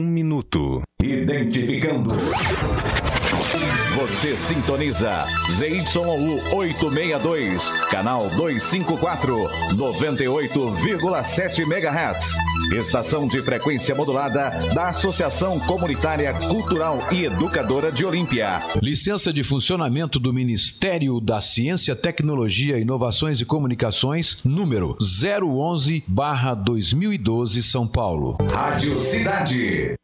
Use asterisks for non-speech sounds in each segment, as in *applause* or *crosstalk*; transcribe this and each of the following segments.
Um minuto. Identificando. Você sintoniza ZYU 862, canal 254, 98,7 MHz. Estação de frequência modulada da Associação Comunitária Cultural e Educadora de Olímpia. Licença de funcionamento do Ministério da Ciência, Tecnologia, Inovações e Comunicações, número 011/2012, São Paulo. Rádio Cidade.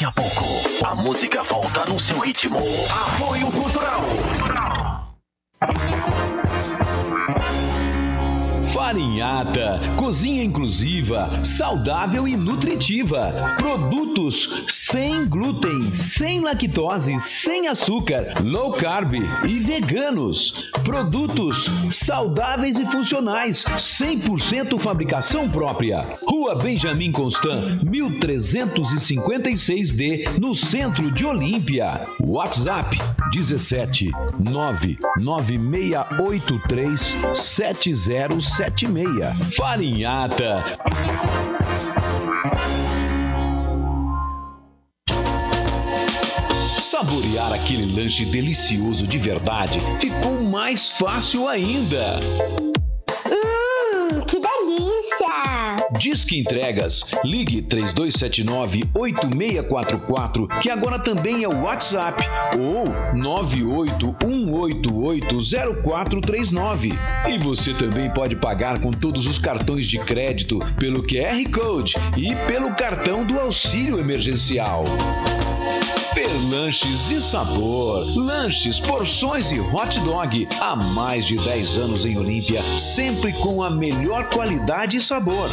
Daqui a pouco, a música volta no seu ritmo. Apoio Cultural. Farinhata, cozinha inclusiva, saudável e nutritiva. Produtos sem glúten, sem lactose, sem açúcar, low carb e veganos. Produtos saudáveis e funcionais, 100% fabricação própria. Rua Benjamin Constant, 1356D, no centro de Olímpia. WhatsApp 17 99683 7076. Farinhata. Saborear aquele lanche delicioso de verdade ficou mais fácil ainda. Disque Entregas. Ligue 3279-8644, que agora também é o WhatsApp, ou 981880439. E você também pode pagar com todos os cartões de crédito, pelo QR Code e pelo cartão do auxílio emergencial. Fer Lanches e Sabor. Lanches, porções e hot dog. Há mais de 10 anos em Olímpia, sempre com a melhor qualidade e sabor.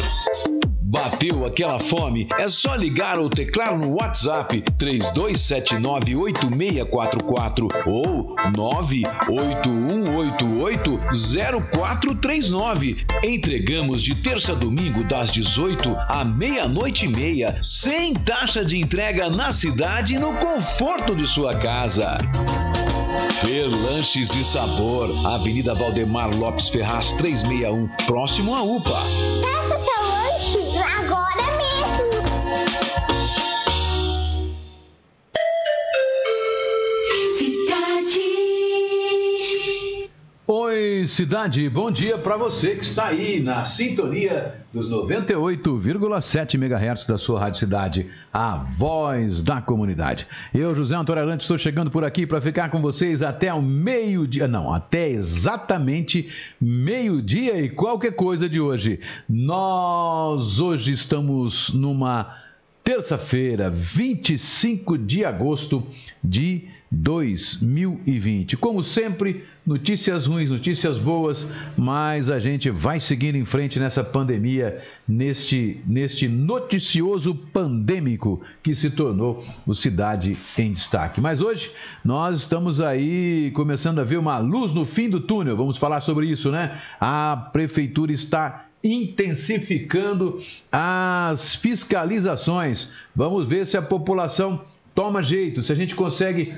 Bateu aquela fome? É só ligar ou teclar no WhatsApp 32798644 ou 981880439. Entregamos de terça a domingo das 18 à meia-noite e meia, sem taxa de entrega na cidade e no conforto de sua casa. Fer Lanches e Sabor, Avenida Valdemar Lopes Ferraz 361, próximo à UPA. Peça seu lanche agora cidade, bom dia para você que está aí na sintonia dos 98,7 MHz da sua Rádio Cidade, a voz da comunidade. Eu, José Antônio Arante, estou chegando por aqui para ficar com vocês até o meio-dia, não, até exatamente meio-dia e qualquer coisa de hoje. Nós hoje estamos numa terça-feira, 25 de agosto de 2020. Como sempre, notícias ruins, notícias boas, mas a gente vai seguindo em frente nessa pandemia, neste, neste noticioso pandêmico que se tornou o Cidade em Destaque. Mas hoje nós estamos aí começando a ver uma luz no fim do túnel, vamos falar sobre isso, né? A prefeitura está intensificando as fiscalizações. Vamos ver se a população toma jeito, se a gente consegue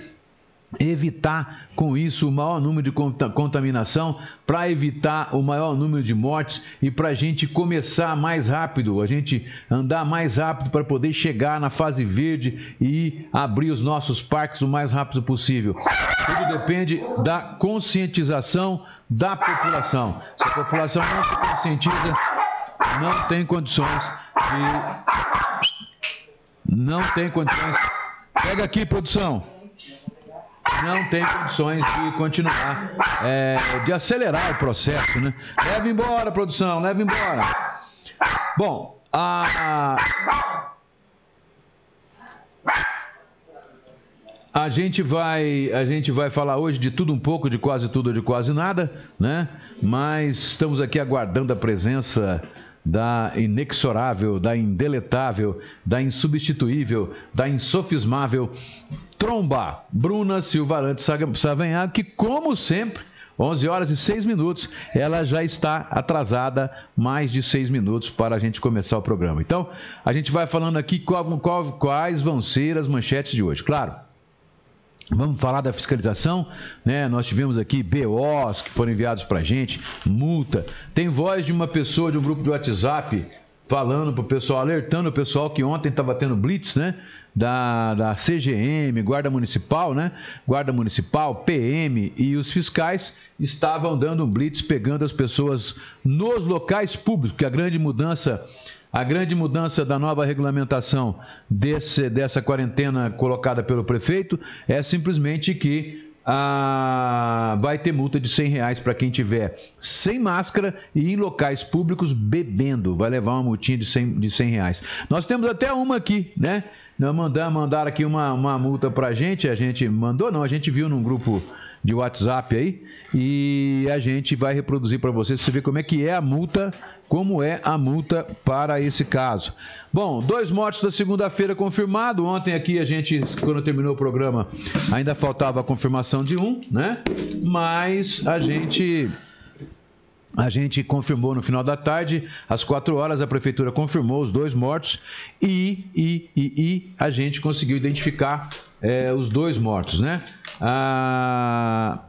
evitar com isso o maior número de contaminação, para evitar o maior número de mortes e para a gente começar mais rápido, a gente andar mais rápido para poder chegar na fase verde e abrir os nossos parques o mais rápido possível. Tudo depende da conscientização da população. Se a população não se conscientiza, não tem condições de. Não tem condições. Pega aqui, produção não tem condições de continuar, é, de acelerar o processo, né? Leva embora, produção, leva embora. Bom, a, a gente vai a gente vai falar hoje de tudo um pouco, de quase tudo, de quase nada, né? Mas estamos aqui aguardando a presença da inexorável, da indeletável, da insubstituível, da insofismável Tromba, Bruna Silva Arantes Savanhago, que como sempre 11 horas e 6 minutos, ela já está atrasada mais de 6 minutos para a gente começar o programa. Então, a gente vai falando aqui qual, qual, quais vão ser as manchetes de hoje. Claro, Vamos falar da fiscalização, né? Nós tivemos aqui BOs que foram enviados para a gente, multa. Tem voz de uma pessoa de um grupo de WhatsApp falando para o pessoal, alertando o pessoal que ontem estava tendo blitz, né? Da, da CGM, Guarda Municipal, né? Guarda Municipal, PM e os fiscais estavam dando um blitz, pegando as pessoas nos locais públicos, que a grande mudança a grande mudança da nova regulamentação desse, dessa quarentena colocada pelo prefeito é simplesmente que ah, vai ter multa de 100 reais para quem tiver sem máscara e em locais públicos bebendo. Vai levar uma multinha de 100, de 100 reais. Nós temos até uma aqui, né? Mandar, mandaram aqui uma, uma multa para gente. A gente mandou, não, a gente viu num grupo de WhatsApp aí e a gente vai reproduzir para vocês, você ver como é que é a multa, como é a multa para esse caso. Bom, dois mortos da segunda-feira confirmado. Ontem aqui a gente, quando terminou o programa, ainda faltava a confirmação de um, né? Mas a gente a gente confirmou no final da tarde, às quatro horas, a prefeitura confirmou os dois mortos e, e, e, e a gente conseguiu identificar é, os dois mortos, né? Ah,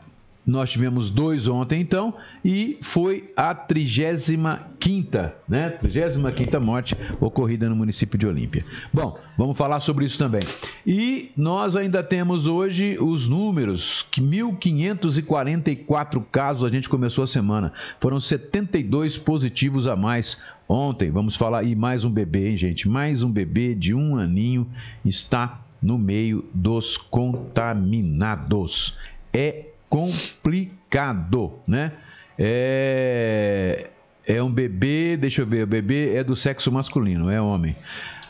nós tivemos dois ontem, então, e foi a 35ª, né? 35 morte ocorrida no município de Olímpia. Bom, vamos falar sobre isso também. E nós ainda temos hoje os números, que 1.544 casos a gente começou a semana. Foram 72 positivos a mais ontem. Vamos falar, e mais um bebê, hein, gente? Mais um bebê de um aninho está no meio dos contaminados. É complicado, né? É, é um bebê, deixa eu ver, o bebê é do sexo masculino, é homem.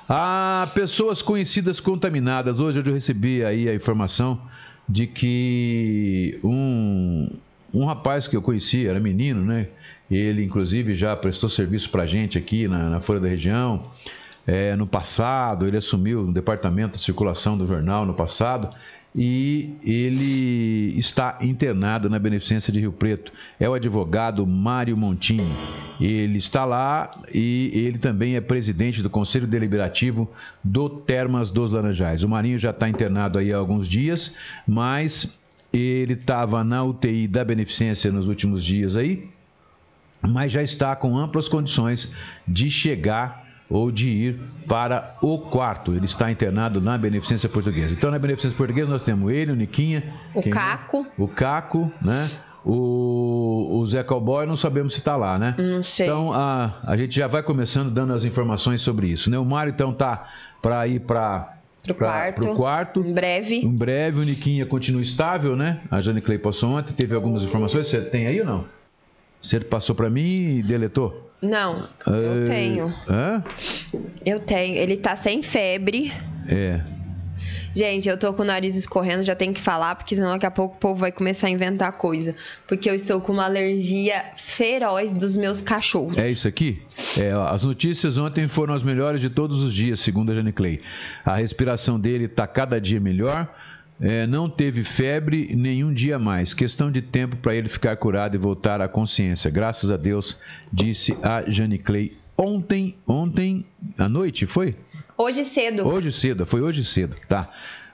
Há pessoas conhecidas contaminadas. Hoje eu recebi aí a informação de que um, um rapaz que eu conheci, era menino, né? Ele, inclusive, já prestou serviço pra gente aqui na, na Folha da Região. É, no passado, ele assumiu o departamento de circulação do jornal no passado e ele está internado na Beneficência de Rio Preto. É o advogado Mário Montinho. Ele está lá e ele também é presidente do Conselho Deliberativo do Termas dos Laranjais. O Marinho já está internado aí há alguns dias, mas ele estava na UTI da Beneficência nos últimos dias aí, mas já está com amplas condições de chegar ou de ir para o quarto. Ele está internado na Beneficência Portuguesa. Então, na Beneficência Portuguesa, nós temos ele, o Niquinha. O Caco. É? O Caco, né? O, o Zé Cowboy, não sabemos se está lá, né? Não sei. Então, a, a gente já vai começando dando as informações sobre isso, né? O Mário, então, tá para ir para Pro pra, quarto. Pro quarto. Em breve. Em breve, o Niquinha continua estável, né? A Jane Clay passou ontem, teve algumas informações. Você tem aí ou não? Você passou para mim e deletou? Não, eu tenho. Hã? Eu tenho. Ele tá sem febre. É. Gente, eu tô com o nariz escorrendo, já tenho que falar, porque senão daqui a pouco o povo vai começar a inventar coisa. Porque eu estou com uma alergia feroz dos meus cachorros. É isso aqui? É, ó, as notícias ontem foram as melhores de todos os dias, segundo a Jane Clay. A respiração dele está cada dia melhor. É, não teve febre nenhum dia mais. Questão de tempo para ele ficar curado e voltar à consciência. Graças a Deus, disse a Jane Clay ontem, ontem à noite, foi? Hoje cedo. Hoje cedo, foi hoje cedo, tá?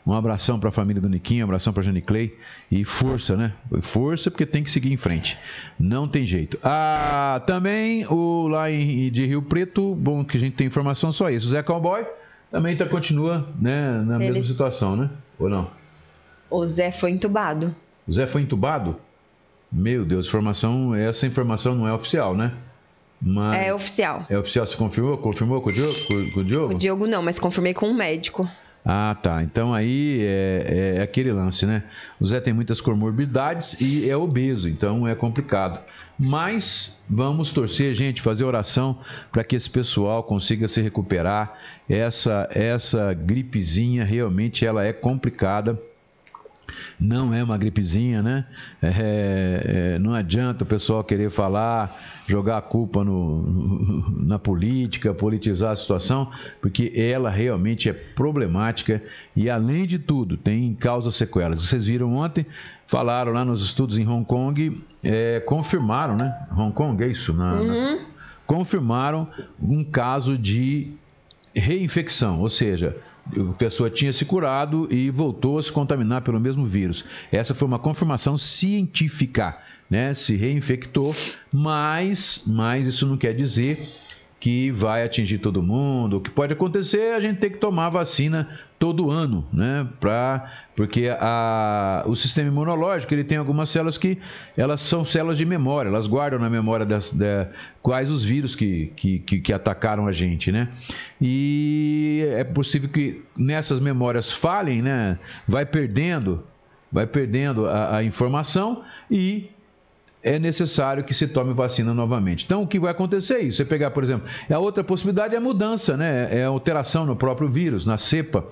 Um abração para a família do Niquinho, um abração para Jane Clay e força, né? Força porque tem que seguir em frente. Não tem jeito. Ah, também o lá em, de Rio Preto, bom que a gente tem informação só isso. O Zé Cowboy também tá, continua né, na Ele- mesma situação, né? Ou não? O Zé foi entubado. O Zé foi entubado? Meu Deus, informação, essa informação não é oficial, né? Mas É oficial. é oficial, você confirmou? Confirmou com o Diogo? Com, com o Diogo? O Diogo não, mas confirmei com um médico. Ah, tá. Então aí é, é aquele lance, né? O Zé tem muitas comorbidades e é obeso, então é complicado. Mas vamos torcer, gente, fazer oração para que esse pessoal consiga se recuperar. Essa essa gripezinha realmente ela é complicada. Não é uma gripezinha, né? É, é, não adianta o pessoal querer falar, jogar a culpa no, *laughs* na política, politizar a situação, porque ela realmente é problemática e, além de tudo, tem causas sequelas. Vocês viram ontem, falaram lá nos estudos em Hong Kong, é, confirmaram, né? Hong Kong, é isso? Na- na- confirmaram um caso de reinfecção, ou seja, a pessoa tinha se curado e voltou a se contaminar pelo mesmo vírus. Essa foi uma confirmação científica, né? Se reinfectou, mas, mas isso não quer dizer que vai atingir todo mundo. O que pode acontecer é a gente ter que tomar vacina todo ano, né? Pra, porque a, o sistema imunológico ele tem algumas células que elas são células de memória, elas guardam na memória das, de, quais os vírus que, que, que, que atacaram a gente, né? E é possível que nessas memórias falhem, né? Vai perdendo, vai perdendo a, a informação e é necessário que se tome vacina novamente. Então, o que vai acontecer é isso. Você pegar, por exemplo, a outra possibilidade é a mudança, né? É a alteração no próprio vírus, na cepa.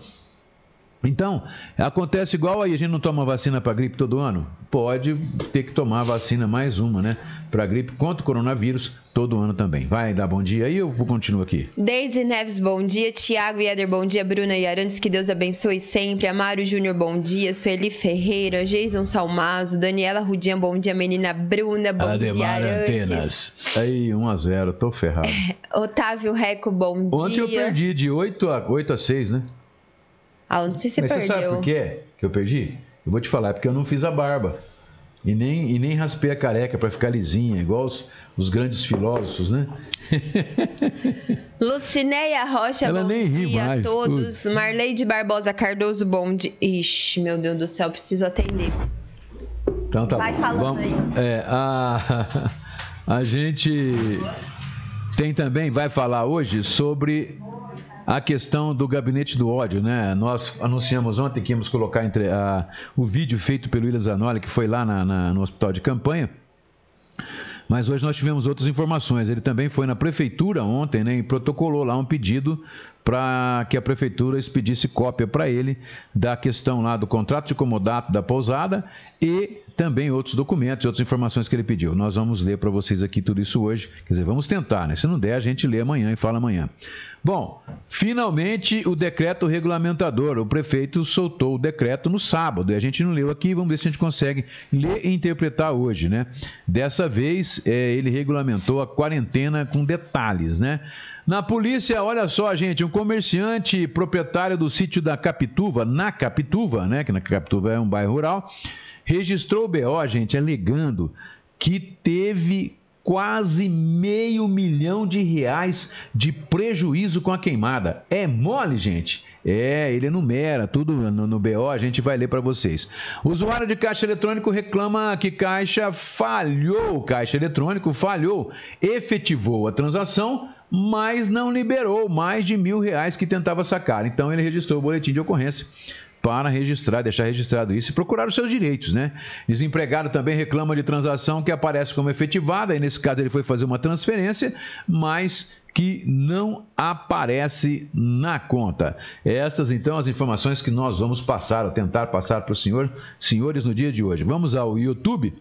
Então, acontece igual aí, a gente não toma vacina para gripe todo ano? Pode ter que tomar vacina mais uma, né? Para gripe contra o coronavírus todo ano também. Vai dar bom dia aí eu continuo aqui. Deise Neves, bom dia. Tiago e Eder, bom dia. Bruna e Arantes, que Deus abençoe sempre. Amário Júnior, bom dia. Sueli Ferreira, Jason Salmazo, Daniela Rudinha, bom dia. Menina Bruna, bom Ademar dia. Antenas. Aí, 1 a 0 tô ferrado. *laughs* Otávio Reco, bom dia. Ontem eu perdi de 8 a, 8 a 6, né? Aonde você Mas perdeu? Você sabe por quê que eu perdi? Eu vou te falar, é porque eu não fiz a barba. E nem, e nem raspei a careca para ficar lisinha, igual os, os grandes filósofos, né? *laughs* Lucineia Rocha, Ela bom nem ri dia mais, a todos. putz. Marleide Barbosa Cardoso, bom dia. Ixi, meu Deus do céu, preciso atender. Então tá Vai bom. falando Vamos- aí. É, a, *laughs* a gente tem também, vai falar hoje sobre a questão do gabinete do ódio, né? Nós anunciamos ontem que íamos colocar entre a- o vídeo feito pelo William Zanoli, que foi lá na- na- no hospital de campanha. Mas hoje nós tivemos outras informações. Ele também foi na prefeitura ontem né, e protocolou lá um pedido para que a prefeitura expedisse cópia para ele da questão lá do contrato de comodato da pousada e também outros documentos outras informações que ele pediu. Nós vamos ler para vocês aqui tudo isso hoje. Quer dizer, vamos tentar, né? Se não der, a gente lê amanhã e fala amanhã. Bom, finalmente o decreto regulamentador. O prefeito soltou o decreto no sábado e a gente não leu aqui. Vamos ver se a gente consegue ler e interpretar hoje, né? Dessa vez, eh, ele regulamentou a quarentena com detalhes, né? Na polícia, olha só, gente, um comerciante proprietário do sítio da Capituva, na Capituva, né? Que na Capituva é um bairro rural, registrou o BO, gente, alegando que teve quase meio milhão de reais de prejuízo com a queimada. É mole, gente? É, ele enumera tudo no, no BO, a gente vai ler para vocês. O usuário de caixa eletrônico reclama que caixa falhou, caixa eletrônico falhou, efetivou a transação, mas não liberou mais de mil reais que tentava sacar. Então ele registrou o boletim de ocorrência para registrar, deixar registrado isso e procurar os seus direitos, né? Desempregado também reclama de transação que aparece como efetivada, e nesse caso ele foi fazer uma transferência, mas que não aparece na conta. Estas então as informações que nós vamos passar, ou tentar passar para os senhor, senhores no dia de hoje. Vamos ao YouTube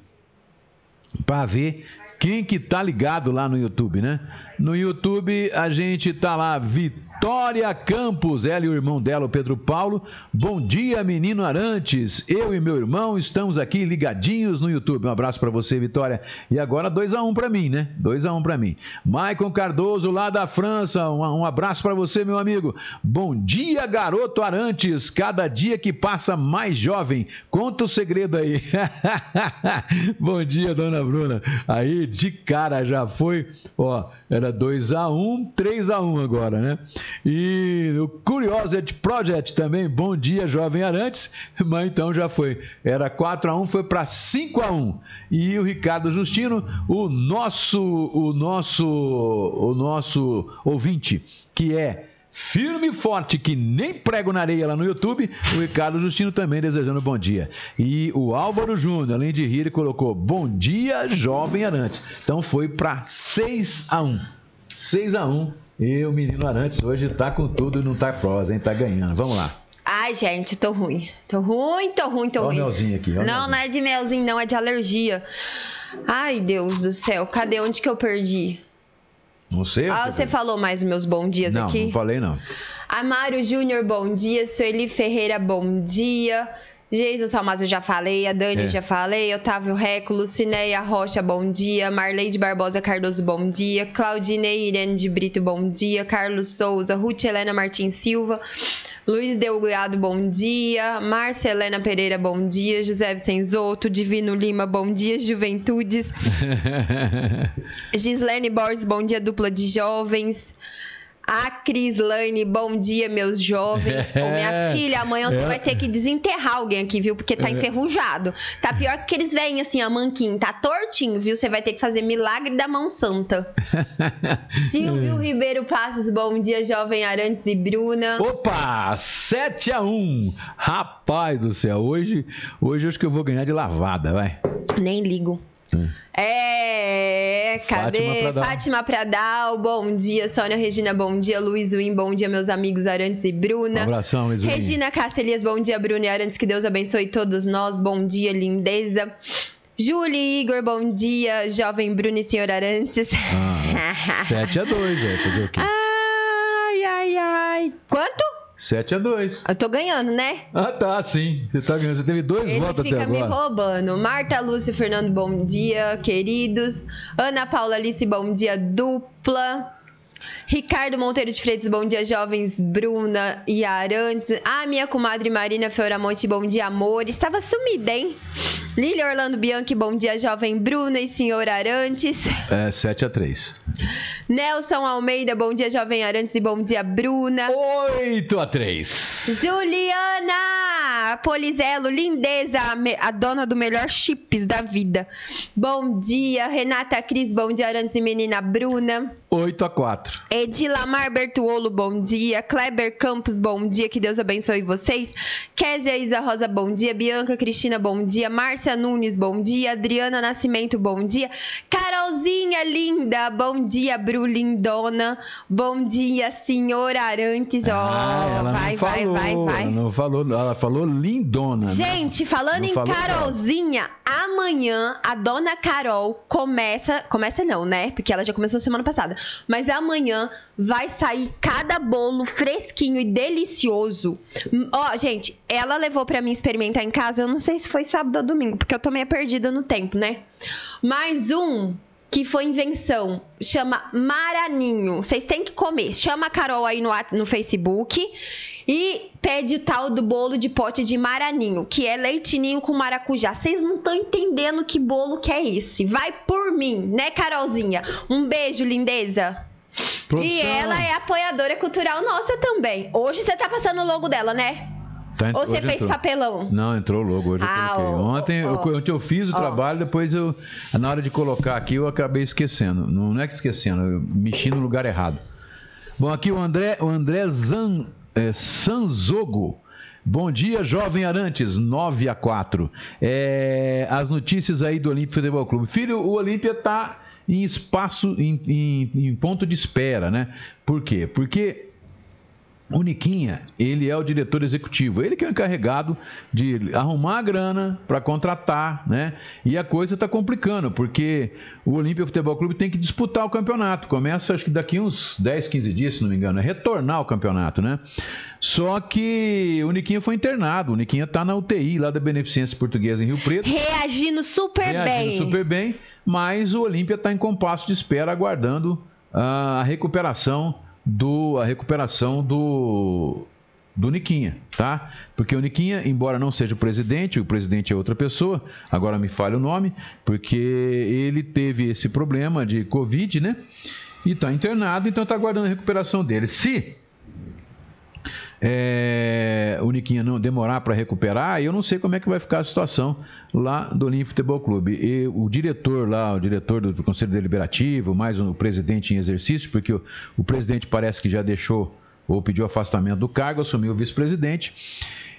para ver quem que tá ligado lá no YouTube, né? No YouTube a gente tá lá, Vitória Campos, ela e o irmão dela, o Pedro Paulo. Bom dia, menino Arantes. Eu e meu irmão estamos aqui ligadinhos no YouTube. Um abraço para você, Vitória. E agora 2 a 1 um para mim, né? 2 a 1 um para mim. Maicon Cardoso lá da França, um, um abraço para você, meu amigo. Bom dia, garoto Arantes. Cada dia que passa mais jovem. Conta o segredo aí. *laughs* Bom dia, dona Bruna. Aí de cara já foi, ó, era 2 a 1, um, 3 a 1 agora, né? E o Curiosity Project também, bom dia, jovem Arantes, *laughs* mas então já foi. Era 4 a 1, foi para 5 a 1. E o Ricardo Justino, o nosso o nosso o nosso ouvinte, que é firme e forte, que nem prego na areia lá no YouTube. O Ricardo Justino também desejando bom dia. E o Álvaro Júnior, além de rir, colocou bom dia, jovem Arantes. Então foi para 6 a 1 6 a 1 E o menino Arantes hoje tá com tudo e não tá prosa, hein? Tá ganhando. Vamos lá. Ai, gente, tô ruim. Tô ruim, tô ruim, tô Olha o ruim. melzinho aqui, olha não, melzinho. não é de melzinho, não, é de alergia. Ai, Deus do céu, cadê onde que eu perdi? Não sei. Ah, você falou mais meus bons dias não, aqui? não falei não. Amário Júnior, bom dia. Sueli Ferreira, bom dia. Jason Salmazo eu já falei, a Dani É. já falei, Otávio Reco, Lucineia Rocha, bom dia, Marleide Barbosa Cardoso, bom dia, Claudinei Irene de Brito, bom dia, Carlos Souza, Ruth Helena Martins Silva, Luiz Delgado, bom dia, Márcia Helena Pereira, bom dia, José Vicenzoto, Divino Lima, bom dia, Juventudes, *laughs* Gislene Borges, bom dia, dupla de jovens. A Crislane, bom dia, meus jovens. *laughs* Ô, minha filha, amanhã você É. vai ter que desenterrar alguém aqui, viu? Porque tá enferrujado. Tá pior que aqueles velhinhos assim, a manquinho. Tá tortinho, viu? Você vai ter que fazer milagre da mão santa. *laughs* Silvio Ribeiro Passos, bom dia, jovem Arantes e Bruna. Opa, 7 a 1 Rapaz do céu, hoje, hoje acho que eu vou ganhar de lavada, vai. Nem ligo. É, cadê? Fátima Pradal. Bom dia. Sônia Regina, bom dia. Luiz Win, bom dia, meus amigos Arantes e Um Bruna. abração, Luiz. Regina Castelias, bom dia, Bruno e Arantes. Que Deus abençoe todos nós. Bom dia, lindeza. Julie Igor, bom dia. Jovem Bruno e senhor Arantes. Ah, 7 a 2 vai fazer o quê? *laughs* Ai, ai, ai. Quanto? 7 a 2 Eu tô ganhando, né? Ah, tá, sim. Você tá ganhando. Você teve dois Ele votos até fica me agora. roubando. Marta Lúcia Fernando, bom dia, queridos. Ana Paula Alice, bom dia, dupla. Ricardo Monteiro de Freitas, bom dia, jovens Bruna e Arantes. Ah, minha comadre Marina Fioramonte, bom dia, amor. Estava sumida, hein? Lília Orlando Bianchi, bom dia, jovem Bruna e senhor Arantes. É, 7 a 3 Nelson Almeida, bom dia, jovem Arantes e bom dia, Bruna. 8 a 3 Juliana Polizelo, lindeza, a, dona do melhor chips da vida. Bom dia, Renata Cris, bom dia, Arantes e menina Bruna. 8 a 4 Edilamar Bertuolo, bom dia. Kleber Campos, bom dia. Que Deus abençoe vocês. Kézia Isa Rosa, bom dia. Bianca Cristina, bom dia. Márcia Nunes, bom dia. Adriana Nascimento, bom dia. Carolzinha linda, bom dia. Bru Lindona, bom dia. Senhora Arantes, ó. Ah, ela vai, vai, falou, vai, vai. Ela não falou, ela falou lindona. né? Gente, falando Não em falou Carolzinha, amanhã a dona Carol começa. Começa não, né? Porque ela já começou semana passada. Mas amanhã vai sair cada bolo fresquinho e delicioso. Ó, gente, ela levou pra mim experimentar em casa. Eu não sei se foi sábado ou domingo, porque eu tô meio perdida no tempo, né? Mais um que foi invenção, chama Maraninho. Vocês têm que comer. Chama a Carol aí no, no Facebook e pede o tal do bolo de pote de Maraninho, que é leitinho com maracujá. Vocês não estão entendendo que bolo que é esse. Vai por mim, né, Carolzinha? Um beijo, lindeza. E Produção. ela é apoiadora cultural nossa também. Hoje você tá passando o logo dela, né? Tá, Ou você fez entrou. papelão? Não, entrou logo hoje. eu Ah, ó, ontem, ó, eu, ontem eu fiz o ó. trabalho, depois eu, na hora de colocar aqui, eu acabei esquecendo. Não é que esquecendo, eu mexi no lugar errado. Bom, aqui o André, o André Zan, é, Sanzogo. Bom dia, jovem Arantes, 9 a 4. É, as notícias aí do Olímpia Futebol Clube. Filho, o Olímpia está em espaço, em, em- em ponto de espera, né? Por quê? Porque o Niquinha, ele é o diretor executivo, ele que é o encarregado de arrumar a grana para contratar, né? E a coisa está complicando, porque o Olímpia Futebol Clube tem que disputar o campeonato. Começa, acho que daqui uns 10, 15 dias, se não me engano, é retornar ao campeonato, né? Só que o Niquinha foi internado, o Niquinha está na UTI lá da Beneficência Portuguesa em Rio Preto. Reagindo super reagindo bem. super bem, mas o Olímpia está em compasso de espera, aguardando ah, a recuperação do a recuperação do do Niquinha, tá? Porque o Niquinha, embora não seja o presidente, o presidente é outra pessoa, agora me falha o nome, porque ele teve esse problema de Covid, né? E está internado, então está aguardando a recuperação dele. Se é, o Niquinha não demorar para recuperar, eu não sei como é que vai ficar a situação lá do Olímpio Futebol Clube. E o diretor lá, o diretor do Conselho Deliberativo, mais o presidente em exercício, porque o, o presidente parece que já deixou ou pediu afastamento do cargo, assumiu o vice-presidente.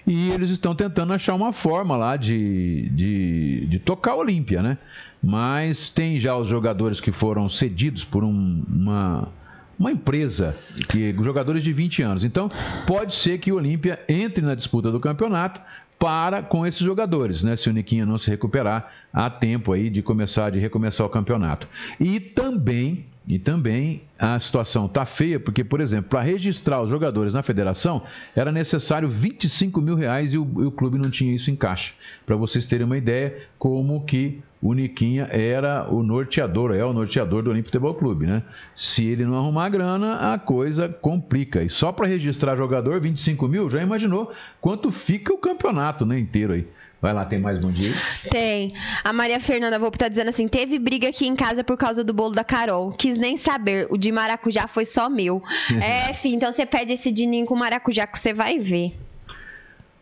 E eles estão tentando achar uma forma lá de, de, de tocar a Olímpia, né? Mas tem já os jogadores que foram cedidos por um- uma, uma empresa, que jogadores de 20 anos. Então, pode ser que o Olímpia entre na disputa do campeonato, para com esses jogadores, né? Se o Niquinha não se recuperar há tempo aí de começar de recomeçar o campeonato. E também e também a situação está feia, porque, por exemplo, para registrar os jogadores na federação era necessário 25 mil reais e o, e o clube não tinha isso em caixa. Para vocês terem uma ideia como que o Niquinha era o norteador, é o norteador do Olímpico Futebol Clube, né? Se ele não arrumar grana, a coisa complica. E só para registrar jogador, 25 mil, já imaginou quanto fica o campeonato né, inteiro aí. Vai lá, tem mais bom dia? Tem. A Maria Fernanda Volpe tá dizendo assim: teve briga aqui em casa por causa do bolo da Carol. Quis nem saber. O de maracujá foi só meu. *laughs* é, filho, então você pede esse dininho com maracujá que você vai ver.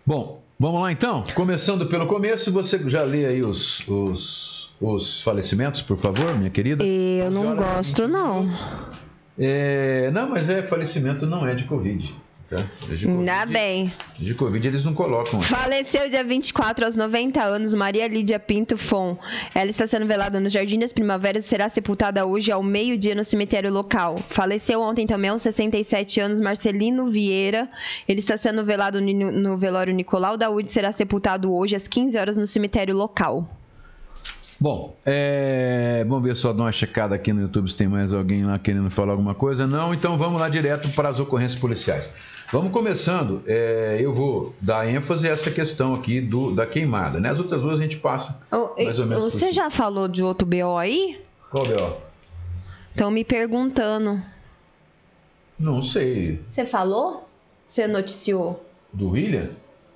Bom, vamos lá então? Começando pelo começo, você já lê aí os, os, os falecimentos, por favor, minha querida? Eu não gosto, não. É, não, mas é falecimento não é de Covid. Tá? De Ainda bem. De Covid eles não colocam. Faleceu dia 24 aos 90 anos Maria Lídia Pinto Fon. Ela está sendo velada no Jardim das Primaveras e será sepultada hoje ao meio-dia no cemitério local. Faleceu ontem também aos 67 anos Marcelino Vieira. Ele está sendo velado no velório Nicolau da UD e será sepultado hoje às 15 horas no cemitério local. Bom, é... vamos ver só dar uma checada aqui no YouTube se tem mais alguém lá querendo falar alguma coisa. Não, então vamos lá direto para as ocorrências policiais. Vamos começando. É, eu vou dar ênfase a essa questão aqui do, da queimada. Né? As outras duas a gente passa oh, mais ou menos. Você já falou de outro BO aí? Qual BO? Estão me perguntando. Não sei. Você falou? Você noticiou? Do William?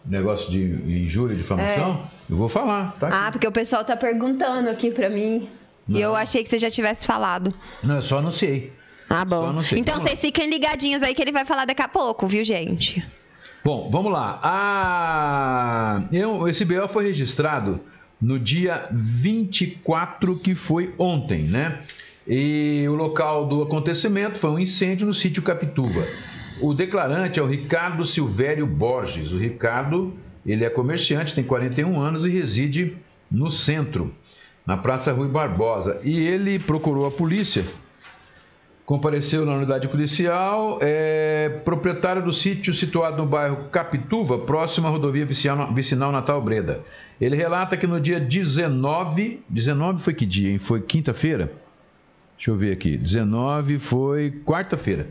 Negócio de injúria e difamação? É. Eu vou falar, tá? Ah, porque o pessoal tá perguntando aqui pra mim. Não. E eu achei que você já tivesse falado. Não, eu só anunciei. Ah, bom. Então vocês fiquem ligadinhos aí que ele vai falar daqui a pouco, viu, gente? Bom, vamos lá. Ah, eu, esse BO foi registrado no dia 24, que foi ontem, né? E o local do acontecimento foi um incêndio no sítio Capituba. O declarante é o Ricardo Silvério Borges. O Ricardo, ele é comerciante, tem 41 anos e reside no centro, na Praça Rui Barbosa. E ele procurou a polícia compareceu na unidade policial, é proprietário do sítio situado no bairro Capituva, próximo à rodovia vicinal Natal Breda. Ele relata que no dia 19, 19 foi que dia, hein? Foi quinta-feira? Deixa eu ver aqui. 19 foi quarta-feira.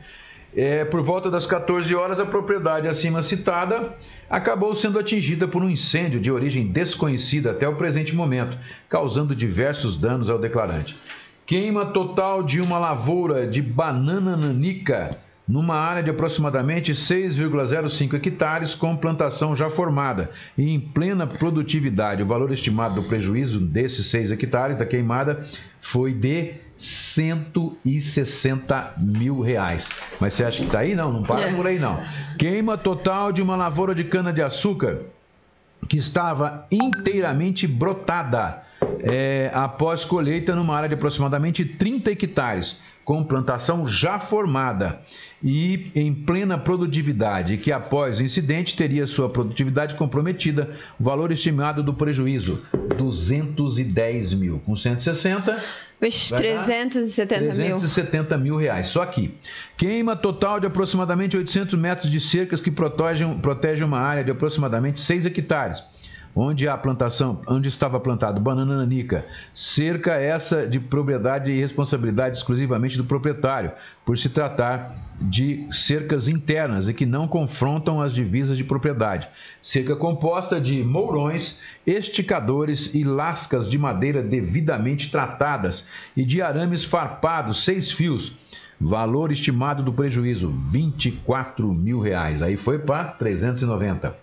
É, por volta das 14 horas, a propriedade acima citada acabou sendo atingida por um incêndio de origem desconhecida até o presente momento, causando diversos danos ao declarante. Queima total de uma lavoura de banana nanica numa área de aproximadamente 6,05 hectares com plantação já formada e em plena produtividade. O valor estimado do prejuízo desses 6 hectares da queimada foi de 160 mil reais. Mas você acha que está aí? Não, não para por aí não. Queima total de uma lavoura de cana-de-açúcar que estava inteiramente brotada é, após colheita numa área de aproximadamente 30 hectares, com plantação já formada e em plena produtividade, que após o incidente teria sua produtividade comprometida, o valor estimado do prejuízo 210 mil, com 160 Vixe, 370 mil. 370 mil reais. Só que queima total de aproximadamente 800 metros de cercas que protegem, protegem uma área de aproximadamente 6 hectares onde a plantação, onde estava plantado banana nanica, cerca essa de propriedade e responsabilidade exclusivamente do proprietário, por se tratar de cercas internas e que não confrontam as divisas de propriedade. Cerca composta de mourões, esticadores e lascas de madeira devidamente tratadas e de arames farpados, seis fios. Valor estimado do prejuízo, 24 mil reais. Aí foi para 390.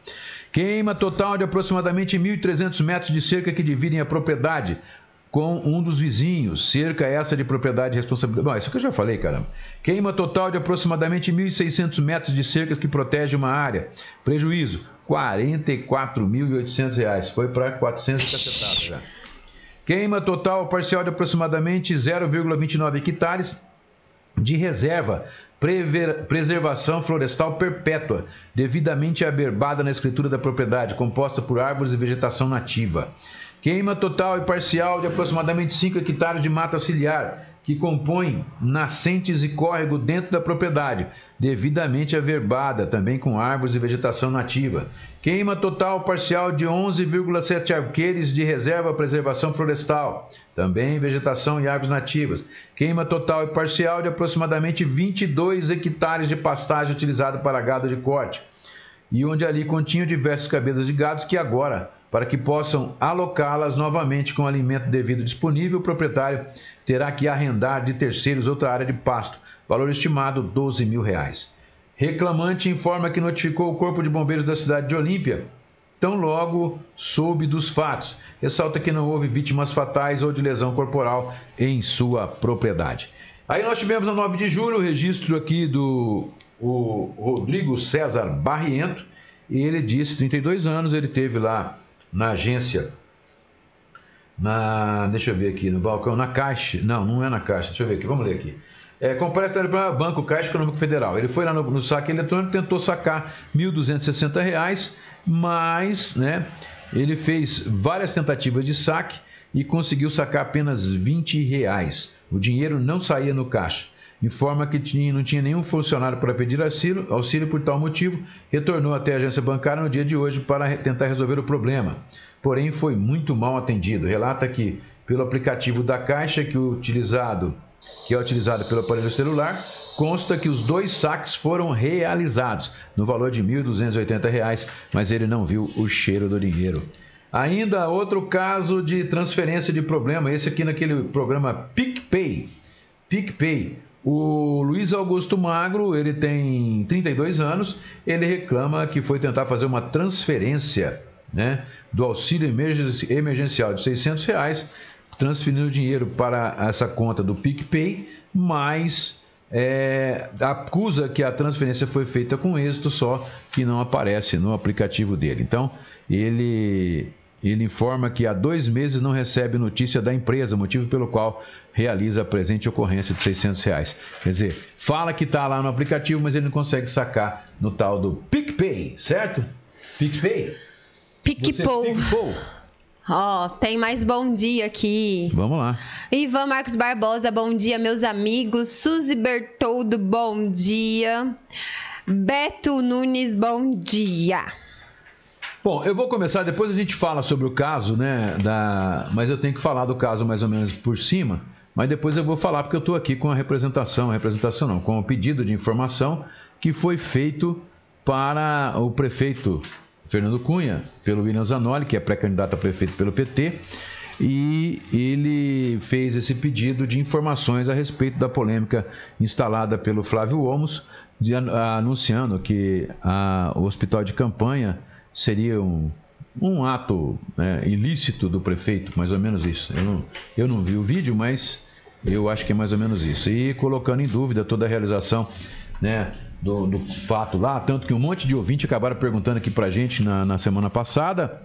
Queima total de aproximadamente 1.300 metros de cerca que dividem a propriedade com um dos vizinhos. Cerca essa de propriedade responsabilidade. Bom, isso que eu já falei, caramba. Queima total de aproximadamente 1.600 metros de cercas que protege uma área. Prejuízo: R$ 44.800. Foi para 400 cacetados já. Queima total parcial de aproximadamente 0,29 hectares de reserva preservação florestal perpétua, devidamente aberbada na escritura da propriedade, composta por árvores e vegetação nativa. Queima total e parcial de aproximadamente 5 hectares de mata ciliar, que compõem nascentes e córrego dentro da propriedade, devidamente averbada, também com árvores e vegetação nativa. Queima total parcial de 11,7 alqueires de reserva preservação florestal, também vegetação e árvores nativas. Queima total e parcial de aproximadamente 22 hectares de pastagem utilizada para gado de corte, e onde ali continham diversas cabeças de gados que agora para que possam alocá-las novamente com alimento devido disponível, o proprietário terá que arrendar de terceiros outra área de pasto, valor estimado 12 mil reais. Reclamante informa que notificou o Corpo de Bombeiros da cidade de Olímpia, tão logo soube dos fatos. Ressalta que não houve vítimas fatais ou de lesão corporal em sua propriedade. Aí nós tivemos a 9 de julho o registro aqui do Rodrigo César Barriento, e ele disse, 32 anos, ele teve lá na agência, na, deixa eu ver aqui, no balcão, na Caixa, não, não é na Caixa, deixa eu ver aqui, vamos ler aqui. É, completa para Banco Caixa Econômico Federal. Ele foi lá no, no saque eletrônico, tentou sacar R$ 1.260, mas né, ele fez várias tentativas de saque e conseguiu sacar apenas 20 reais. O dinheiro não saía no caixa informa que tinha, não tinha nenhum funcionário para pedir auxílio, auxílio por tal motivo, retornou até a agência bancária no dia de hoje para tentar resolver o problema. Porém, foi muito mal atendido. Relata que, pelo aplicativo da Caixa que, utilizado, que é utilizado pelo aparelho celular, consta que os dois saques foram realizados, no valor de R$ 1.280, mas ele não viu o cheiro do dinheiro. Ainda outro caso de transferência de problema, esse aqui naquele programa PicPay. PicPay. O Luiz Augusto Magro, ele tem 32 anos, ele reclama que foi tentar fazer uma transferência né, do auxílio emergencial de 600 reais, transferindo dinheiro para essa conta do PicPay, mas é, acusa que a transferência foi feita com êxito, só que não aparece no aplicativo dele. Então, ele ele informa que há dois meses não recebe notícia da empresa, motivo pelo qual realiza a presente ocorrência de 600 reais. Quer dizer, fala que está lá no aplicativo, mas ele não consegue sacar no tal do PicPay, certo? PicPay? PicPay. Ó, oh, tem mais bom dia aqui. Vamos lá. Ivan Marcos Barbosa, bom dia, meus amigos. Suzy Bertoldo, bom dia. Beto Nunes, bom dia. Bom, eu vou começar, depois a gente fala sobre o caso, né? Da... Mas eu tenho que falar do caso mais ou menos por cima. Mas depois eu vou falar porque eu estou aqui com a representação, representação não, com o pedido de informação que foi feito para o prefeito Fernando Cunha, pelo William Zanoli, que é pré-candidato a prefeito pelo PT, e ele fez esse pedido de informações a respeito da polêmica instalada pelo Flávio Olmos, de, a, anunciando que a, o hospital de campanha seria um, um ato né, ilícito do prefeito, mais ou menos isso. Eu não, eu não vi o vídeo, mas eu acho que é mais ou menos isso. E colocando em dúvida toda a realização né, do, do fato lá, tanto que um monte de ouvinte acabaram perguntando aqui pra gente na, na semana passada.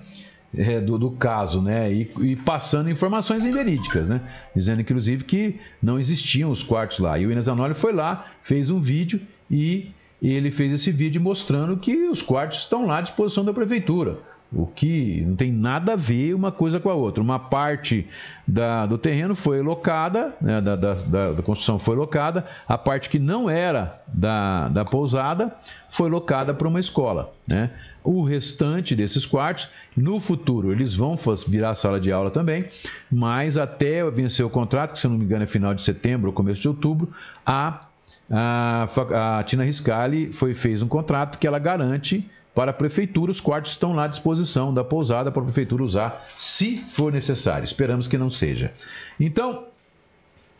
É, do, do, caso, né? E, e, passando informações inverídicas, né? Dizendo, inclusive, que não existiam os quartos lá. E o Inês Anoli foi lá, fez um vídeo e e ele fez esse vídeo mostrando que os quartos estão lá à disposição da prefeitura. O que não tem nada a ver uma coisa com a outra. Uma parte da, do terreno foi locada, né, da, da, da, construção foi locada, a parte que não era da, da pousada foi locada para uma escola. Né? O restante desses quartos, no futuro, eles vão virar sala de aula também, mas até vencer o contrato, que se não me engano é final de setembro ou começo de outubro, a a, a Tina Riscali foi, fez um contrato que ela garante para a prefeitura, os quartos estão lá à disposição da pousada para a prefeitura usar, se for necessário. Esperamos que não seja. Então,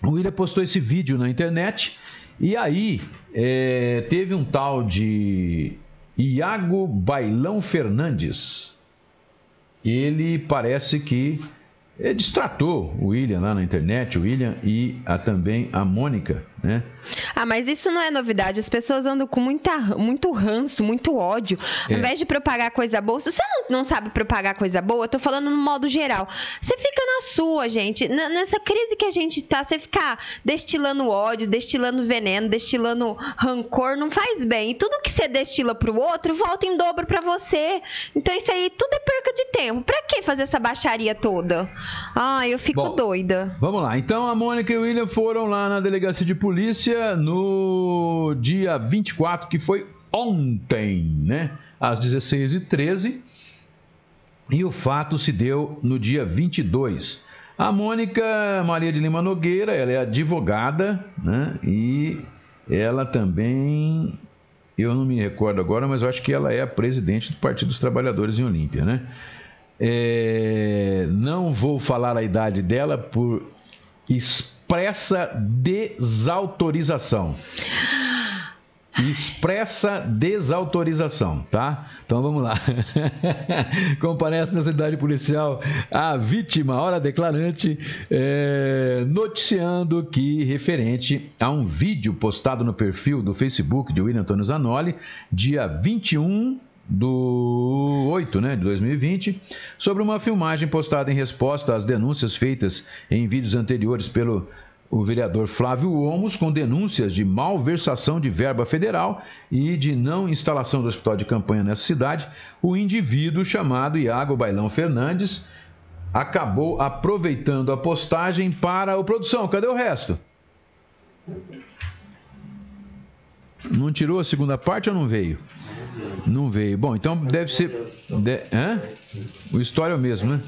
o William postou esse vídeo na internet e aí é, teve um tal de Iago Bailão Fernandes. Ele parece que é, distratou o William lá na internet, o William e a, também a Mônica né? Ah, mas isso não é novidade. As pessoas andam com muita, muito ranço, muito ódio. Ao É. invés de propagar coisa boa, se você não, não sabe propagar coisa boa, eu tô falando no modo geral. Você fica na sua, gente. N- nessa crise que a gente tá, você ficar destilando ódio, destilando veneno, destilando rancor, não faz bem. E tudo que você destila pro outro, volta em dobro pra você. Então isso aí tudo é perca de tempo. Pra que fazer essa baixaria toda? Ai, eu fico Bom. doida. Vamos lá. Então a Mônica e o William foram lá na delegacia de polícia no dia 24, que foi ontem, né? Às 16h13. E o fato se deu no dia 22. A Mônica Maria de Lima Nogueira, ela é advogada, né? E ela também, eu não me recordo agora, mas eu acho que ela é a presidente do Partido dos Trabalhadores em Olímpia, né? É, não vou falar a idade dela por expressa desautorização. Expressa desautorização, tá? Então vamos lá. *laughs* Comparece na cidade policial a vítima, hora declarante, é, noticiando que referente a um vídeo postado no perfil do Facebook de William Antônio Zanoli, dia 21 do 8 né, de 2020, sobre uma filmagem postada em resposta às denúncias feitas em vídeos anteriores pelo o vereador Flávio Omos com denúncias de malversação de verba federal e de não instalação do hospital de campanha nessa cidade, o indivíduo chamado Iago Bailão Fernandes acabou aproveitando a postagem para o produção. Cadê o resto? Não tirou a segunda parte ou não veio? Não veio. Bom, então deve ser. De... Hã? O história é o mesmo, né?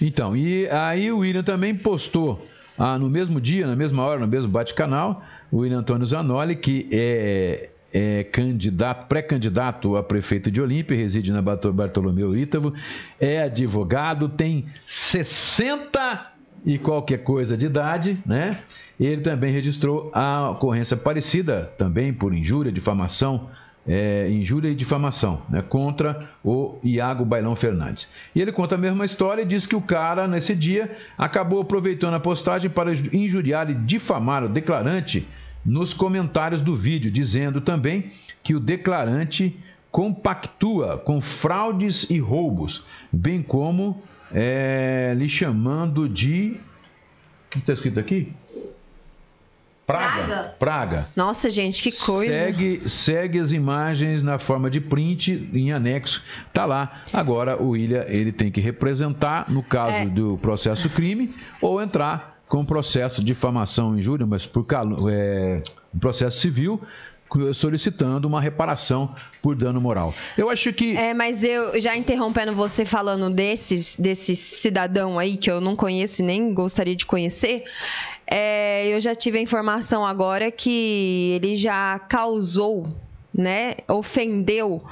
Então, e aí o William também postou ah, no mesmo dia, na mesma hora, no mesmo bate-canal, o William Antônio Zanoli, que é, é candidato, pré-candidato a prefeito de Olímpia, reside na Barto- Bartolomeu Ítavo, é advogado, tem 60 e qualquer coisa de idade, né? Ele também registrou a ocorrência parecida, também por injúria, difamação, é, injúria e difamação, né, contra o Iago Bailão Fernandes. E ele conta a mesma história e diz que o cara, nesse dia, acabou aproveitando a postagem para injuriar e difamar o declarante nos comentários do vídeo, dizendo também que o declarante compactua com fraudes e roubos, bem como é, lhe chamando de. O que está escrito aqui? Praga. Praga? Nossa, gente, que coisa. Segue, segue as imagens na forma de print em anexo. Tá lá. Agora o William ele tem que representar no caso É. do processo crime ou entrar com processo de difamação e injúria, mas por é, processo civil solicitando uma reparação por dano moral. Eu acho que É, mas eu já interrompendo você falando desses, desse cidadão aí que eu não conheço e nem gostaria de conhecer, é, eu já tive a informação agora que ele já causou, né, ofendeu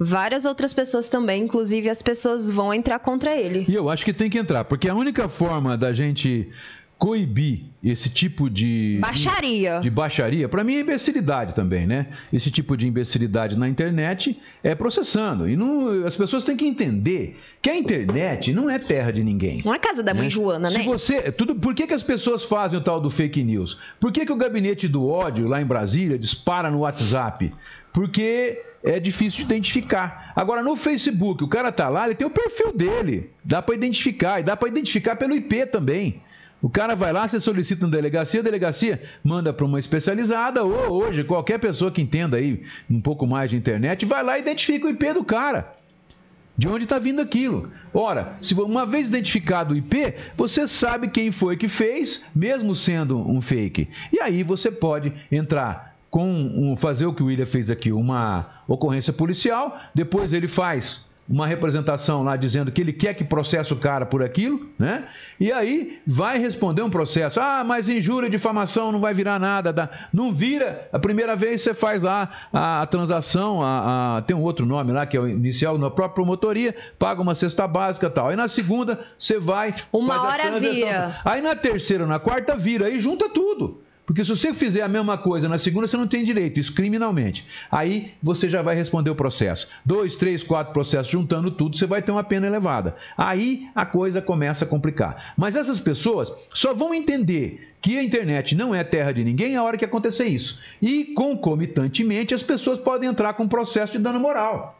várias outras pessoas também, inclusive as pessoas vão entrar contra ele. E eu acho que tem que entrar, porque a única forma da gente coibir esse tipo de Baixaria. de baixaria, para mim é imbecilidade também, né? Esse tipo de imbecilidade na internet é processando. E não, as pessoas têm que entender que a internet não é terra de ninguém. Não é casa da mãe né? Joana, Se né? você, tudo, por que, que as pessoas fazem o tal do fake news? Por que, que o gabinete do ódio lá em Brasília dispara no WhatsApp? Porque é difícil de identificar. Agora no Facebook, o cara tá lá, ele tem o perfil dele, dá para identificar e dá para identificar pelo IP também. O cara vai lá, você solicita uma delegacia, a delegacia manda para uma especializada, ou hoje, qualquer pessoa que entenda aí um pouco mais de internet, vai lá e identifica o IP do cara. De onde está vindo aquilo? Ora, se uma vez identificado o IP, você sabe quem foi que fez, mesmo sendo um fake. E aí você pode entrar com um, fazer o que o William fez aqui, uma ocorrência policial, depois ele faz uma representação lá dizendo que ele quer que processe o cara por aquilo, né? E aí vai responder um processo. Ah, mas injúria, difamação não vai virar nada. dá- Não vira. A primeira vez você faz lá a, a transação, a, a- tem um outro nome lá que é o inicial na própria promotoria, paga uma cesta básica e tal. Aí na segunda você vai. Uma hora vira. Aí na terceira, na quarta vira, aí junta tudo. Porque se você fizer a mesma coisa na segunda, você não tem direito, isso criminalmente. Aí você já vai responder o processo. Dois, três, quatro processos, juntando tudo, você vai ter uma pena elevada. Aí a coisa começa a complicar. Mas essas pessoas só vão entender que a internet não é terra de ninguém a hora que acontecer isso. E, concomitantemente, as pessoas podem entrar com processo de dano moral.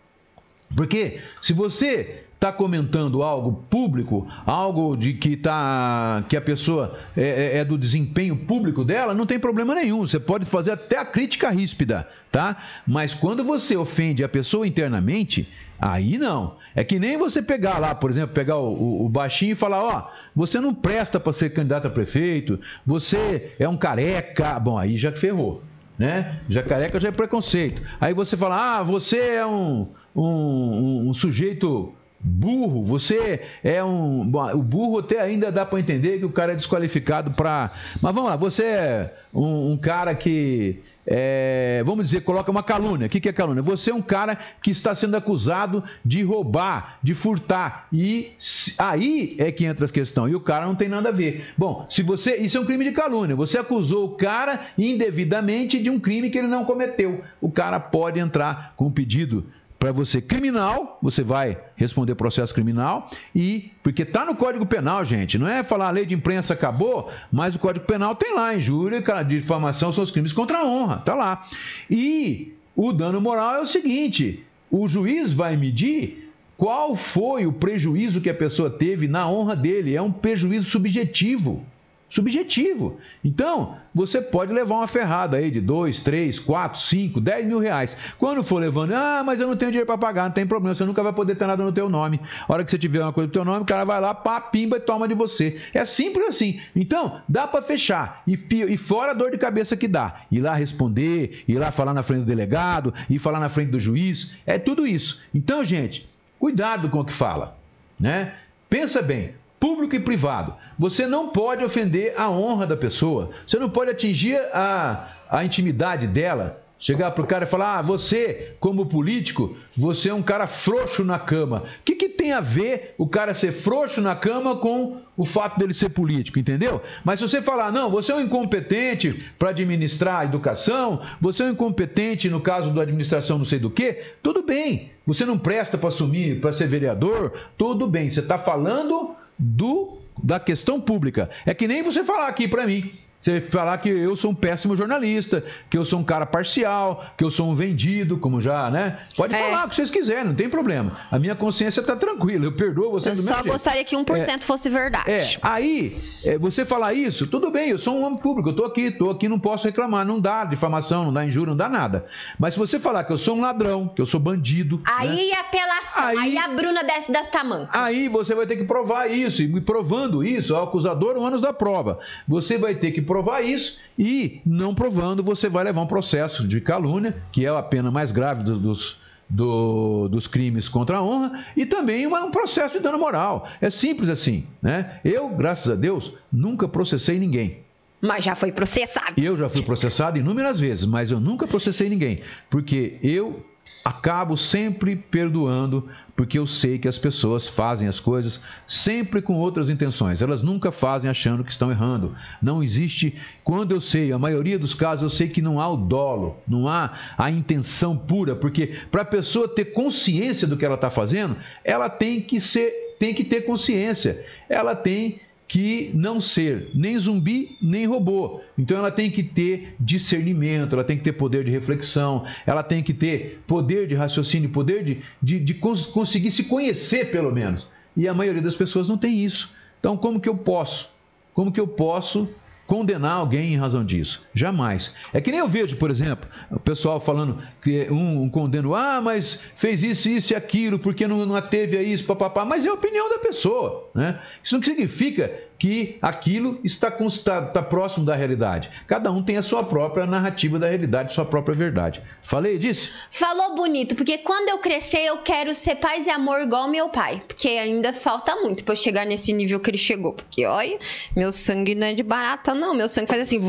Porque se você está comentando algo público, algo de que tá que a pessoa é, é, é, do desempenho público dela, não tem problema nenhum. Você pode fazer até a crítica ríspida, tá? Mas quando você ofende a pessoa internamente, aí não. É que nem você pegar lá, por exemplo, pegar o, o, o baixinho e falar, ó, você não presta para ser candidato a prefeito, você é um careca. Bom, aí já ferrou né? Já careca já é preconceito. Aí você fala, ah, você é um, um, um sujeito burro, você é um. O burro até ainda dá para entender que o cara é desqualificado para. Mas vamos lá, você é um, um cara que. É, vamos dizer, coloca uma calúnia. O que, que é calúnia? Você é um cara que está sendo acusado de roubar, de furtar. E aí é que entra a questão. E o cara não tem nada a ver. Bom, se você. Isso é um crime de calúnia. Você acusou o cara indevidamente de um crime que ele não cometeu. O cara pode entrar com um pedido para você criminal, você vai responder processo criminal e porque tá no Código Penal, gente, não é falar a lei de imprensa acabou, mas o Código Penal tem lá injúria, difamação são os crimes contra a honra, tá lá. E o dano moral é o seguinte, o juiz vai medir qual foi o prejuízo que a pessoa teve na honra dele, é um prejuízo subjetivo subjetivo. Então, você pode levar uma ferrada aí de 2, 3, 4, 5, 10 mil reais. Quando for levando, ah, mas eu não tenho dinheiro para pagar, não tem problema, você nunca vai poder ter nada no teu nome. A hora que você tiver uma coisa no teu nome, o cara vai lá, pá, pimba e toma de você. É simples assim. Então, dá para fechar. E, e fora a dor de cabeça que dá. Ir lá responder, ir lá falar na frente do delegado, ir falar na frente do juiz, é tudo isso. Então, gente, cuidado com o que fala, né? Pensa bem, público e privado. Você não pode ofender a honra da pessoa. Você não pode atingir a, a intimidade dela. Chegar para o cara e falar: ah, você, como político, você é um cara frouxo na cama. O que, que tem a ver o cara ser frouxo na cama com o fato dele ser político, entendeu? Mas se você falar, não, você é um incompetente para administrar a educação, você é um incompetente no caso da administração não sei do que, tudo bem. Você não presta para assumir, para ser vereador, tudo bem. Você está falando do da questão pública. É que nem você falar aqui para mim. Você falar que eu sou um péssimo jornalista, que eu sou um cara parcial, que eu sou um vendido, como já, né? Pode é. falar o que vocês quiserem, não tem problema. A minha consciência está tranquila, eu perdoo você eu do só gostaria que 1% é, fosse verdade. É, aí, é, você falar isso, tudo bem, eu sou um homem público, eu estou aqui, estou aqui, não posso reclamar, não dá difamação, não dá injúria, não dá nada. Mas se você falar que eu sou um ladrão, que eu sou bandido. Aí né? apelação, aí, aí, a Bruna desce das tamancas. Aí você vai ter que provar isso, e provando isso, o acusador, o ânus da prova. Você vai ter que provar provar isso e, não provando, você vai levar um processo de calúnia, que é a pena mais grave dos, do, dos crimes contra a honra, e também um processo de dano moral. É simples assim. Né? Eu, graças a Deus, nunca processei ninguém. Mas já foi processado. Eu já fui processado inúmeras vezes, mas eu nunca processei ninguém. Porque eu acabo sempre perdoando, porque eu sei que as pessoas fazem as coisas sempre com outras intenções. Elas nunca fazem achando que estão errando. Não existe, quando eu sei, a maioria dos casos eu sei que não há o dolo, não há a intenção pura, porque para a pessoa ter consciência do que ela está fazendo, ela tem que ser, tem que ter consciência. Ela tem que não ser nem zumbi nem robô. Então ela tem que ter discernimento, ela tem que ter poder de reflexão, ela tem que ter poder de raciocínio, poder de, de, de cons conseguir se conhecer pelo menos. E a maioria das pessoas não tem isso. Então como que eu posso? Como que eu posso condenar alguém em razão disso. Jamais. É que nem eu vejo, por exemplo, o pessoal falando que um, um ah, mas fez isso, isso e aquilo, porque não, não teve isso, papapá. Mas é a opinião da pessoa. Né? Isso não significa que aquilo está, está, está, próximo da realidade. Cada um tem a sua própria narrativa da realidade, sua própria verdade. Falei disso? Falou bonito, porque quando eu crescer eu quero ser paz e amor igual meu pai, porque ainda falta muito para eu chegar nesse nível que ele chegou, porque olha, meu sangue não é de barata não, meu sangue faz assim,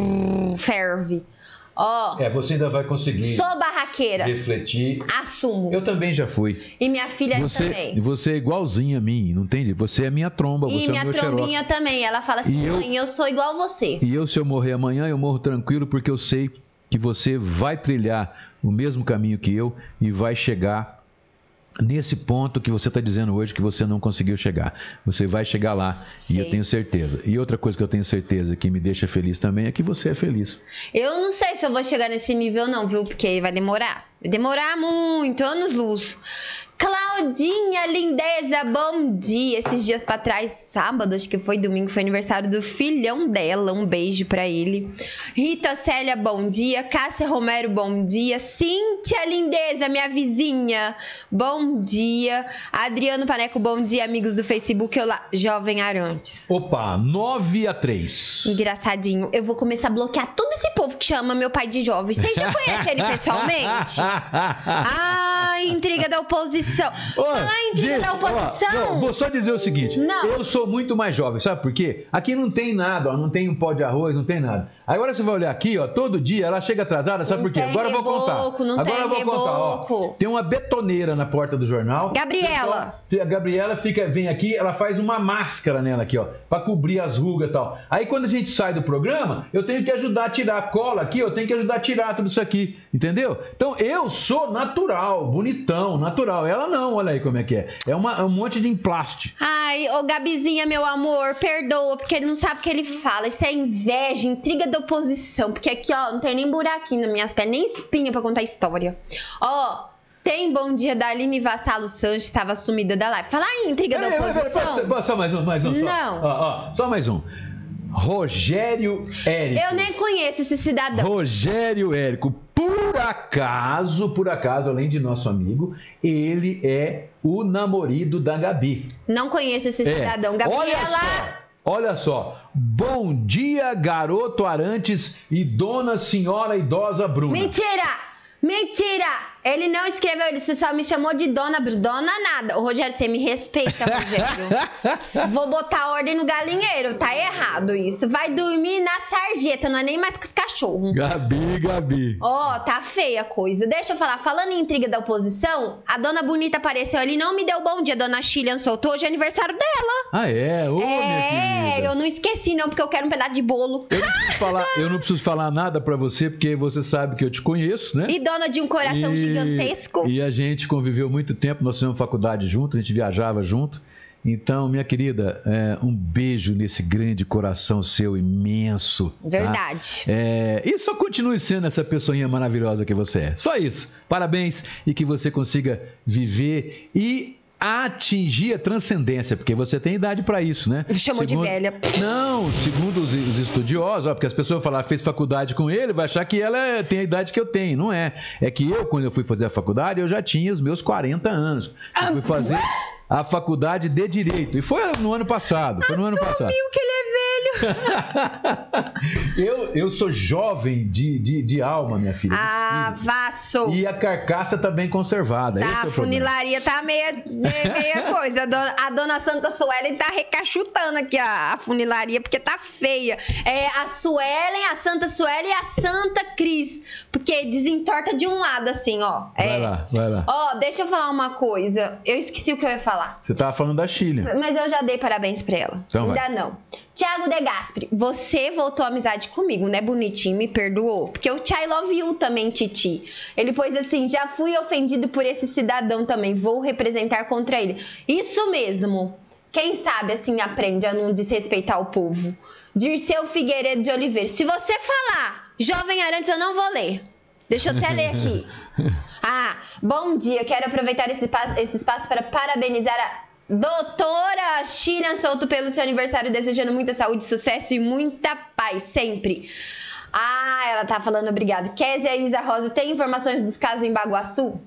*laughs* ferve. Ó, É, você ainda vai conseguir sou barraqueira. refletir. Assumo. Eu também já fui. E minha filha Você, também. você é igualzinha a mim, não entende? Você é minha tromba, E você é minha meu xerox. trombinha também. Ela fala assim, E eu- mãe, eu sou igual você. E eu, se eu morrer amanhã, eu morro tranquilo, porque eu sei que você vai trilhar o mesmo caminho que eu e vai chegar nesse ponto que você está dizendo hoje que você não conseguiu chegar. Você vai chegar lá e Sim. eu tenho certeza. E outra coisa que eu tenho certeza que me deixa feliz também é que você é feliz. Eu não sei se eu vou chegar nesse nível não, viu? Porque vai demorar. Vai demorar muito, anos luz. Claudinha, lindeza, bom dia. Esses dias pra trás, sábado, acho que foi domingo, foi aniversário do filhão dela. Um beijo pra ele. Rita Célia, bom dia. Cássia Romero, bom dia. Cíntia, lindeza, minha vizinha, bom dia. Adriano Paneco, bom dia, amigos do Facebook. Olá, Jovem Arantes. Opa, 9 a 3. Engraçadinho. Eu vou começar a bloquear todo esse povo que chama meu pai de jovem. Vocês já *laughs* conhecem ele pessoalmente? *laughs* Ah, intriga da oposição. Ô, Falar em intriga da ó, oposição. não, vou só dizer o seguinte: Não. eu sou muito mais jovem, sabe por quê? Aqui não tem nada, ó, não tem um pó de arroz, não tem nada. Agora você vai olhar aqui, ó, todo dia ela chega atrasada, sabe Não por quê? Agora eu vou contar. não Agora eu vou contar, ó. Tem uma betoneira na porta do jornal. Gabriela. A Gabriela fica, vem aqui, ela faz uma máscara nela aqui, ó, pra cobrir as rugas e tal. Aí quando a gente sai do programa, eu tenho que ajudar a tirar a cola aqui, eu tenho que ajudar a tirar tudo isso aqui, entendeu? Então eu sou natural, bonitão, natural. Ela não, olha aí como é que é. É, uma- é um monte de emplaste. Ai, ô Gabizinha, meu amor, perdoa, porque ele não sabe o que ele fala. Isso é inveja, intriga da oposição. Porque aqui, ó, não tem nem buraquinho nas minhas pernas, nem espinha pra contar história. Ó, tem bom dia da Aline Vassalo Sanches, estava sumida da live. Falar em intriga da oposição. pode- Só mais um, mais um. Só. Não. Ó, ó, só mais um. Rogério Érico. Eu nem conheço esse cidadão. Rogério Érico. Por acaso, por acaso, além de nosso amigo, ele é o namorado da Gabi. Não conheço esse É. cidadão. Olha Gabriela. só, olha só. Bom dia, garoto Arantes e dona senhora idosa Bruna. Mentira! Mentira! Ele não escreveu, ele só me chamou de dona, Bru- dona nada. Ô, Rogério, você me respeita, *laughs* Rogério. Vou botar ordem no galinheiro, tá errado isso. Vai dormir na sarjeta, não é nem mais com os cachorros. Gabi, Gabi. Ó, tá feia a coisa. Deixa eu falar, falando em intriga da oposição, a dona Bonita apareceu ali e não me deu bom dia. Dona Chilian soltou, hoje é aniversário dela. Ah, é? Ô, é, eu não esqueci não, porque eu quero um pedaço de bolo. Eu não preciso falar, eu não preciso falar nada pra você, porque você sabe que eu te conheço, né? E dona de um coração E- gigantesco. E a gente conviveu muito tempo, nós fizemos faculdade junto, a gente viajava junto. Então, minha querida, é, um beijo nesse grande coração seu imenso. tá? Verdade. É, e só continue sendo essa pessoinha maravilhosa que você é. Só isso. Parabéns e que você consiga viver e atingir a transcendência, porque você tem idade para isso, né? Me chamou de velha. Não, segundo os, os estudiosos, ó, porque as pessoas falam, fez faculdade com ele, vai achar que ela é- tem a idade que eu tenho. Não é. É que eu, quando eu fui fazer a faculdade, eu já tinha os meus 40 anos. Eu fui fazer a faculdade de Direito. E foi no ano passado. Foi no ano passado. Que ele é velho. *laughs* eu, eu sou jovem de, de, de alma, minha filha. Ah, vasso. E a carcaça tá bem conservada. Tá, é a problema. funilaria tá meia, meia, *laughs* coisa. A dona, a dona Santa Suelen tá recachutando aqui a, a funilaria, porque tá feia. É a Suelen, a Santa Suelen e a Santa Cris. Porque desentorta de um lado, assim, ó. Vai É. lá, vai lá. Ó, deixa eu falar uma coisa. Eu esqueci o que eu ia falar. Você tava falando da Chile. Mas eu já dei parabéns pra ela. Então vai. Ainda não. Tiago De Gasperi, você voltou à amizade comigo, né, bonitinho? Me perdoou. Porque o Chai love you também, Titi. Ele pôs assim: já fui ofendido por esse cidadão também. Vou representar contra ele. Isso mesmo. Quem sabe assim aprende a não desrespeitar o povo. Dirceu Figueiredo de Oliveira. Se você falar, jovem Arantes, eu não vou ler. Deixa eu até ler aqui. *laughs* Ah, bom dia. Quero aproveitar esse espaço, esse espaço para parabenizar a doutora Shira Souto pelo seu aniversário, desejando muita saúde, sucesso e muita paz sempre. Ah, ela tá falando obrigado. Kézia Isa Rosa, tem informações dos casos em Baguaçu?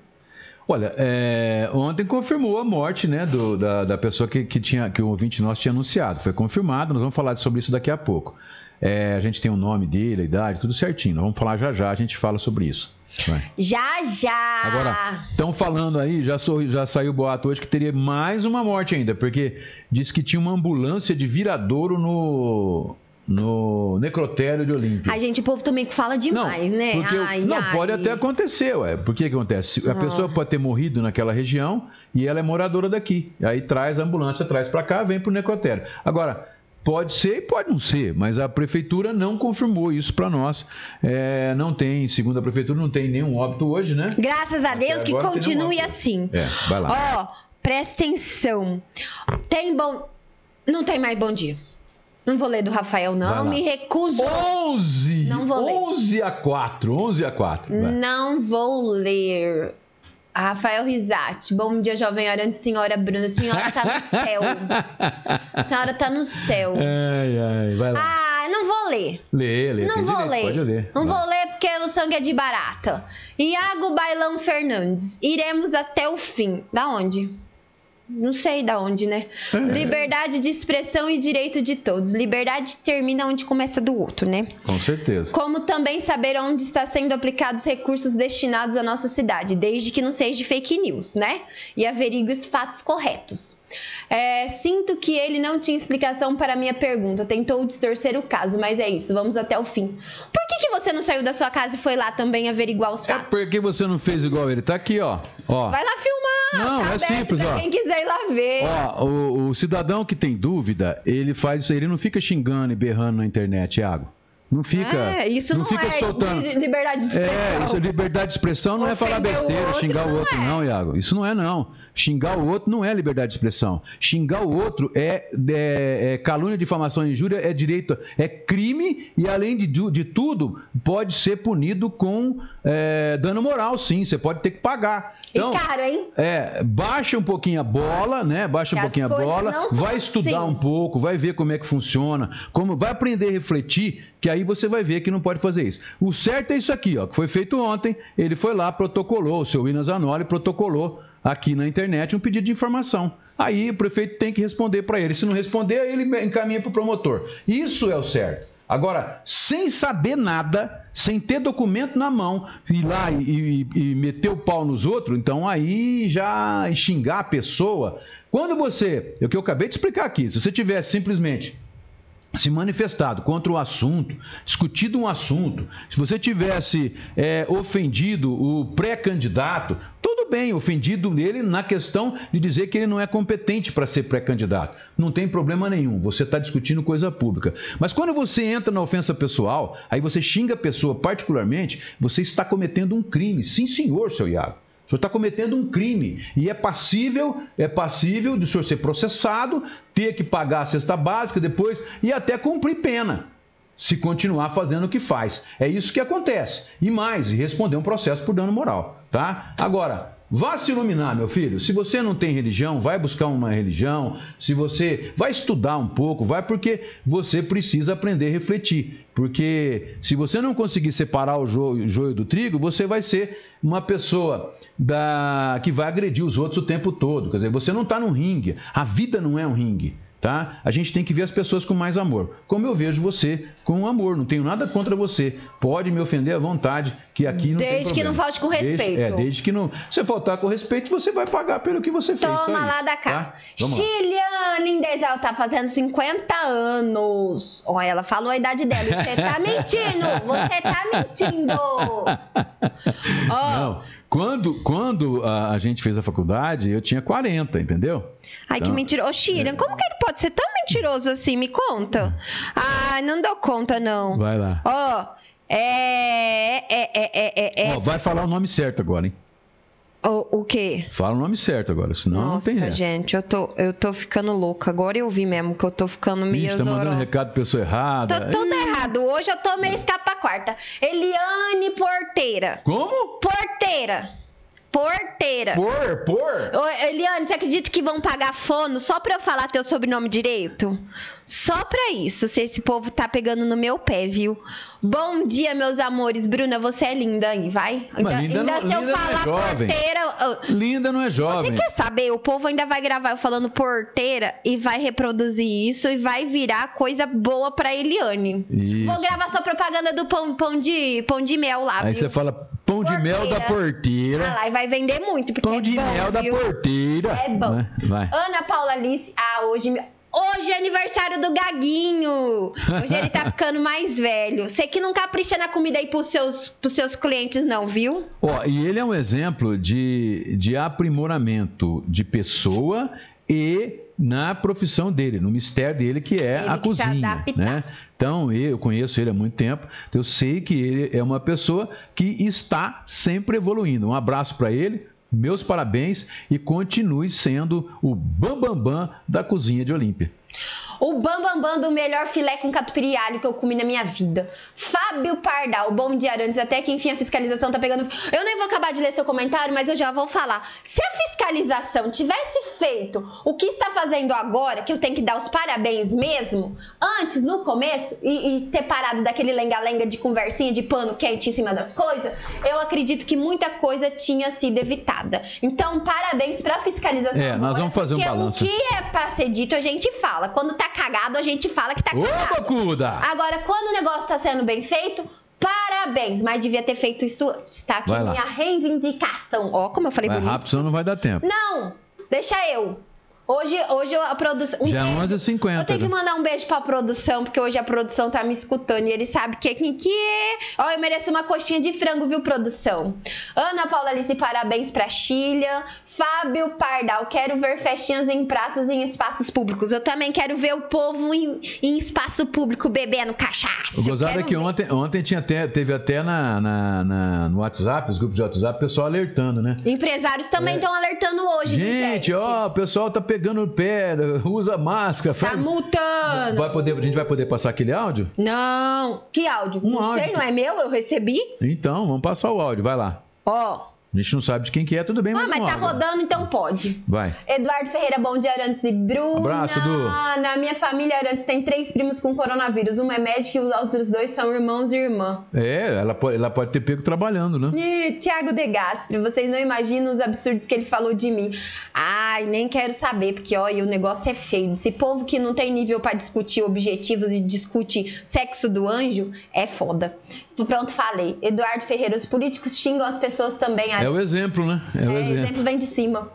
Olha, é, ontem confirmou a morte né, do- da, da pessoa que, que, tinha, que o ouvinte nosso tinha anunciado. Foi confirmado, nós vamos falar sobre isso daqui a pouco. É, a gente tem o nome dele, a idade, tudo certinho. Nós vamos falar já já, a gente fala sobre isso. Vai. Já, já. Agora, estão falando aí, já, sou- já saiu boato hoje que teria mais uma morte ainda, porque disse que tinha uma ambulância de viradouro no, no necrotério de Olímpia. A gente, o povo também fala demais, não, né? Porque, ai, não, ai. pode até acontecer, ué. Por que que acontece? A Ah. pessoa pode ter morrido naquela região e ela é moradora daqui. Aí traz a ambulância, traz para cá, vem pro necrotério. Agora, pode ser e pode não ser, mas a prefeitura não confirmou isso para nós. É, não tem, segundo a prefeitura, não tem nenhum óbito hoje, né? Graças a Até Deus que continue assim. É, vai lá. Ó, presta atenção. Tem bom. Não tem mais bom dia. Não vou ler do Rafael, não. Me recuso. 11! Não vou ler. 11 a 4, 11 a 4. vai. Não vou ler. Rafael Risati. Bom dia, jovem Arante, senhora Bruna. A senhora tá no céu. A *laughs* senhora tá no céu. Ai, ai, vai lá. Ah, não vou ler. lê, lê. Não vou ler. Pode ler. Não vai. vou ler porque o sangue é de barata. Iago Bailão Fernandes. Iremos até o fim. Da onde? Não sei da onde, né? É. Liberdade de expressão e direito de todos. Liberdade termina onde começa do outro, né? Com certeza. Como também saber onde está sendo aplicados recursos destinados à nossa cidade, desde que não seja fake news, né? E averigue os fatos corretos. É, sinto que ele não tinha explicação para a minha pergunta, tentou distorcer o caso, mas é isso, vamos até o fim. Por que, que você não saiu da sua casa e foi lá também averiguar os É fatos? porque você não fez igual ele. Tá aqui, ó. ó. Vai lá filmar! Não, tá é simples, ó. Quem quiser ir lá ver. Ó, o, o cidadão que tem dúvida, ele faz isso, ele não fica xingando e berrando na internet, Iago. Não fica, é, isso não, fica é soltando. de liberdade de expressão. É, isso, liberdade de expressão não é falar Ofender o besteira, outro xingar o não outro, é. não, Iago. Isso não é, não. Xingar o outro não é liberdade de expressão. Xingar o outro é, é- é calúnia, difamação e injúria, é direito, é crime e, além de, de tudo, pode ser punido com é, dano moral, sim. Você pode ter que pagar. Então, e caro, hein? é, baixa um pouquinho a bola, né? Baixa um Que as pouquinho a bola, não vai estudar assim. um pouco, vai ver como é que funciona, como vai aprender a refletir, que aí você vai ver que não pode fazer isso. O certo é isso aqui, ó, que foi feito ontem, ele foi lá, protocolou, o seu William Zanoli protocolou aqui na internet um pedido de informação. Aí o prefeito tem que responder para ele. Se não responder, aí ele encaminha para o promotor. Isso é o certo. Agora, sem saber nada, sem ter documento na mão, ir lá e, e- e meter o pau nos outros, então aí já xingar a pessoa. Quando você, é o que eu acabei de explicar aqui, se você tiver simplesmente se manifestado contra o assunto, discutido um assunto, se você tivesse é, ofendido o pré-candidato, tudo bem, ofendido nele na questão de dizer que ele não é competente para ser pré-candidato. Não tem problema nenhum, você está discutindo coisa pública. Mas quando você entra na ofensa pessoal, aí você xinga a pessoa particularmente, você está cometendo um crime. Sim, senhor, seu Iago. Senhor está cometendo um crime e é passível, é passível de o senhor ser processado, ter que pagar a cesta básica depois e até cumprir pena, se continuar fazendo o que faz. É isso que acontece. E mais, responder um processo por dano moral, tá? Agora, vá se iluminar, meu filho. Se você não tem religião, vai buscar uma religião. Se você vai estudar um pouco, vai porque você precisa aprender a refletir. Porque se você não conseguir separar o joio, do trigo, você vai ser uma pessoa da, que vai agredir os outros o tempo todo. Quer dizer, você não está num ringue. A vida não é um ringue. Tá? A gente tem que ver as pessoas com mais amor. Como eu vejo você com amor, não tenho nada contra você. Pode me ofender à vontade, que aqui não tem Desde que não falte com Desde- respeito. é, desde que não. Se faltar com respeito, você vai pagar pelo que você fez. Toma Isso aí, lá da cá. tá? Chiliane Indesel tá fazendo 50 anos. Olha, ela falou a idade dela. Você tá *laughs* mentindo! Você tá mentindo! *laughs* Ó, Não, quando, quando a, a gente fez a faculdade, eu tinha 40, entendeu? ai, que Então, mentiroso. Ô, Chiliane, como que ele pode ser tão mentiroso assim? Me conta. Ai, não dou conta, não. Vai lá. Ó, é. É, é, é, é. é. Ó, vai falar o nome certo agora, hein? O, o quê? Fala o nome certo agora, senão não Nossa, tem essa. gente, eu tô, eu tô ficando louca. Agora eu vi mesmo que eu tô ficando meio Ixi, tá mandando recado pra pessoa errada. Tô tudo errado. Hoje eu tô meio escapa quarta. Eliane Porteira. Como? Porteira. Porteira. Por, por? Ô, Eliane, você acredita que vão pagar fono só pra eu falar teu sobrenome direito? Só pra isso, se esse povo tá pegando no meu pé, viu? Bom dia, meus amores. Bruna, você é linda aí, vai? Ainda, linda ainda não- se eu é falar jovem. porteira. Linda não é Você jovem. quer saber? O povo ainda vai gravar eu falando porteira e vai reproduzir isso e vai virar coisa boa pra Eliane. Isso. Vou gravar sua propaganda do pão, pão, de, pão de mel lá, Aí viu? você fala pão de mel da Ah, porteira. lá, e vai vender muito, porque Pão é de bom, mel da viu? porteira. É bom. Vai, vai. Ana Paula Alice, ah, hoje... Hoje é aniversário do Gaguinho. Hoje ele tá *laughs* ficando mais velho. Você que não capricha na comida aí pros seus, pros seus clientes, não, viu? Ó, e ele é um exemplo de, de aprimoramento de pessoa e na profissão dele, no mistério dele, que é Ele a que cozinha. Né? Então, eu conheço ele há muito tempo, eu sei que ele é uma pessoa que está sempre evoluindo. Um abraço para ele, meus parabéns e continue sendo o bambambam bam, bam da cozinha de Olímpia. O bambambam bam, bam do melhor filé com catupiry alho que eu comi na minha vida. Fábio Pardal, bom dia Arantes, até que enfim a fiscalização tá pegando... Eu nem vou acabar de ler seu comentário, mas eu já vou falar. Se a fiscalização tivesse feito o que está fazendo agora, que eu tenho que dar os parabéns mesmo, antes, no começo, e, e ter parado daquele lenga-lenga de conversinha de pano quente em cima das coisas, eu acredito que muita coisa tinha sido evitada. Então, parabéns pra fiscalização É, nós agora, vamos fazer um balanço. o que é pra ser dito, a gente fala. Quando tá cagado, a gente fala que tá Ô, cagado. Bacuda! Agora, quando o negócio tá sendo bem feito, parabéns. Mas devia ter feito isso antes, tá? Lá. minha reivindicação. Ó, como eu falei Vai bonito. rápido, senão não vai dar tempo. Não, deixa eu. Hoje, hoje a produção. um Já é beijo. 11h50, Eu tenho que né? mandar um beijo pra produção, porque hoje a produção tá me escutando e ele sabe que quem que é. Ó, eu mereço uma coxinha de frango, viu, produção? Ana Paula Alice, parabéns pra Chilha. Fábio Pardal, quero ver festinhas em praças e em espaços públicos. Eu também quero ver o povo em, em espaço público bebendo cachaça. O gozado é que ver. ontem, ontem tinha até, teve até na, na- na- no WhatsApp, os grupos de WhatsApp, o pessoal alertando, né? Empresários também É. estão alertando hoje, viu, Gente, gente? ó, o pessoal tá pegando no pé, usa máscara. Tá faz- multando. Vai poder, a gente vai poder passar aquele áudio? Não. Que áudio? Um não sei, áudio. não é meu? Eu recebi. Então, vamos passar o áudio, vai lá. Ó. A gente não sabe de quem que é, tudo bem, Ah, mas mas um tá rodando, então pode. Vai. Eduardo Ferreira, bom dia, Arantes e Bruna. Abraço, Edu. Na minha família, Arantes tem três primos com coronavírus. Uma é médica e os outros dois são irmãos e irmã. É, ela pode, ela pode ter pego trabalhando, né? Ih, Tiago De Gasperi, vocês não imaginam os absurdos que ele falou de mim. Ai, nem quero saber, porque olha, o negócio é feio. Esse povo que não tem nível pra discutir objetivos e discute sexo do anjo, é foda. Pronto, falei. Eduardo Ferreira, os políticos xingam as pessoas também. É o exemplo, né? É o É, exemplo. exemplo vem de cima.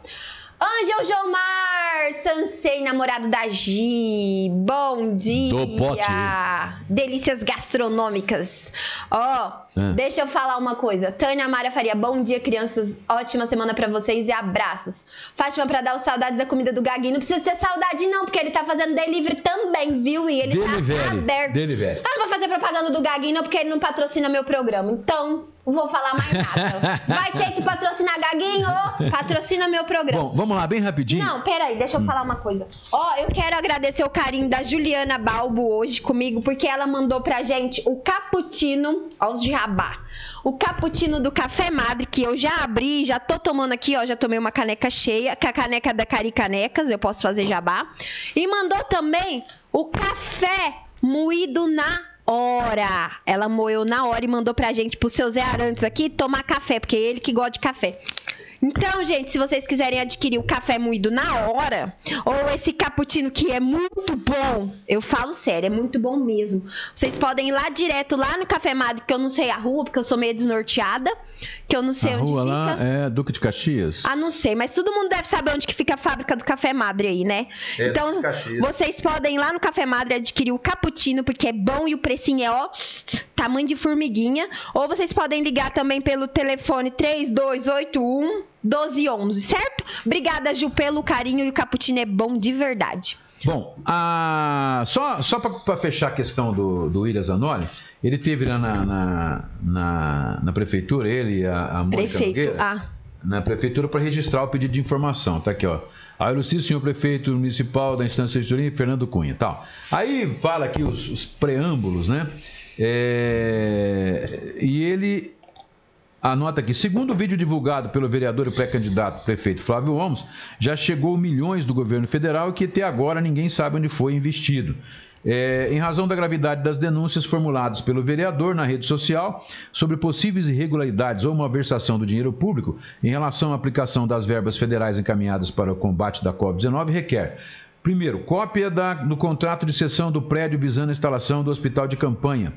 Ângel Jomar, Sansei, namorado da Gi. Bom dia. Do. Delícias gastronômicas. Ó, É. deixa eu falar uma coisa. Tânia Mara Faria, bom dia, crianças. Ótima semana pra vocês e abraços. Fátima pra dar os saudades da comida do Gaguinho. Não precisa ter saudade, não, porque ele tá fazendo delivery também, viu? E ele tá Delivery. aberto. Delivery. Eu não vou fazer propaganda do Gaguinho, não, porque ele não patrocina meu programa. Então, não vou falar mais nada. Vai ter que patrocinar Gaguinho, patrocina meu programa. Bom, vamos lá, bem rapidinho. Não, peraí, deixa eu falar uma coisa. Ó, eu quero agradecer o carinho da Juliana Balbo hoje comigo, porque ela mandou pra gente o cappuccino aos jabá. O cappuccino do Café Madre, que eu já abri, já tô tomando aqui, ó, já tomei uma caneca cheia, com a caneca da Cari Canecas, eu posso fazer jabá. E mandou também o café moído na hora. Ela moeu na hora e mandou pra gente, pro seu Zé Arantes aqui, tomar café, porque é ele que gosta de café. Então, gente, se vocês quiserem adquirir o café moído na hora, ou esse cappuccino que é muito bom, eu falo sério, é muito bom mesmo. Vocês podem ir lá direto, lá no Café Madre, que eu não sei a rua, porque eu sou meio desnorteada, que eu não sei a onde rua fica. lá é Duque de Caxias. Ah, não sei, mas todo mundo deve saber onde que fica a fábrica do Café Madre aí, né? É, então, de Caxias. vocês podem ir lá no Café Madre adquirir o cappuccino, porque é bom e o precinho é, ó, tamanho de formiguinha. Ou vocês podem ligar também pelo telefone 3281 1211, certo? Obrigada, Ju, pelo carinho e o cappuccino é bom de verdade. Bom, a- só, só para fechar a questão do, do William Zanoli, ele teve lá na, na, na, na prefeitura, ele e a, a Mônica Prefeito. Nogueira, Ah, na prefeitura para registrar o pedido de informação. Tá aqui, ó. A ilustríssimo senhor prefeito municipal da instância de Turim, Fernando Cunha, tal. Aí fala aqui os, os preâmbulos, né? É, e ele anota aqui, segundo o vídeo divulgado pelo vereador e pré-candidato prefeito Flávio Holmes, já chegou milhões do governo federal que até agora ninguém sabe onde foi investido. É, em razão da gravidade das denúncias formuladas pelo vereador na rede social sobre possíveis irregularidades ou malversação do dinheiro público em relação à aplicação das verbas federais encaminhadas para o combate da Covid-19, requer Primeiro, cópia da- do contrato de cessão do prédio visando a instalação do hospital de campanha,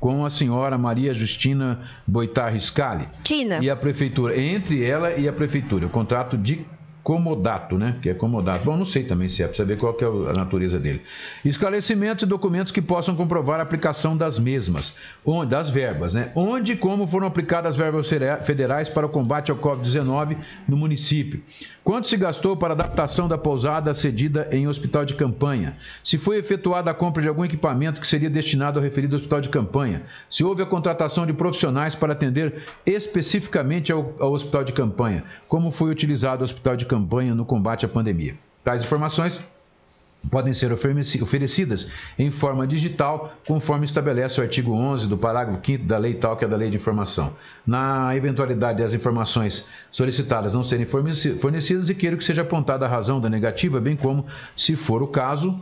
com a senhora Maria Justina Boitar Riscali Tina. e a prefeitura, entre ela e a prefeitura, o contrato de comodato, né? Que é comodato. Bom, não sei também se é, para saber qual que é a natureza dele. Esclarecimentos e documentos que possam comprovar a aplicação das mesmas, onde, das verbas, né? Onde e como foram aplicadas as verbas federais para o combate ao Covid-19 no município. Quanto se gastou para adaptação da pousada cedida em hospital de campanha? Se foi efetuada a compra de algum equipamento que seria destinado ao referido hospital de campanha? Se houve a contratação de profissionais para atender especificamente ao, ao hospital de campanha? Como foi utilizado o hospital de campanha no combate à pandemia. Tais informações podem ser oferecidas em forma digital, conforme estabelece o artigo 11 do parágrafo 5 da lei tal, que é da Lei de Informação. Na eventualidade das informações solicitadas não serem fornecidas e queiro que seja apontada a razão da negativa, bem como, se for o caso,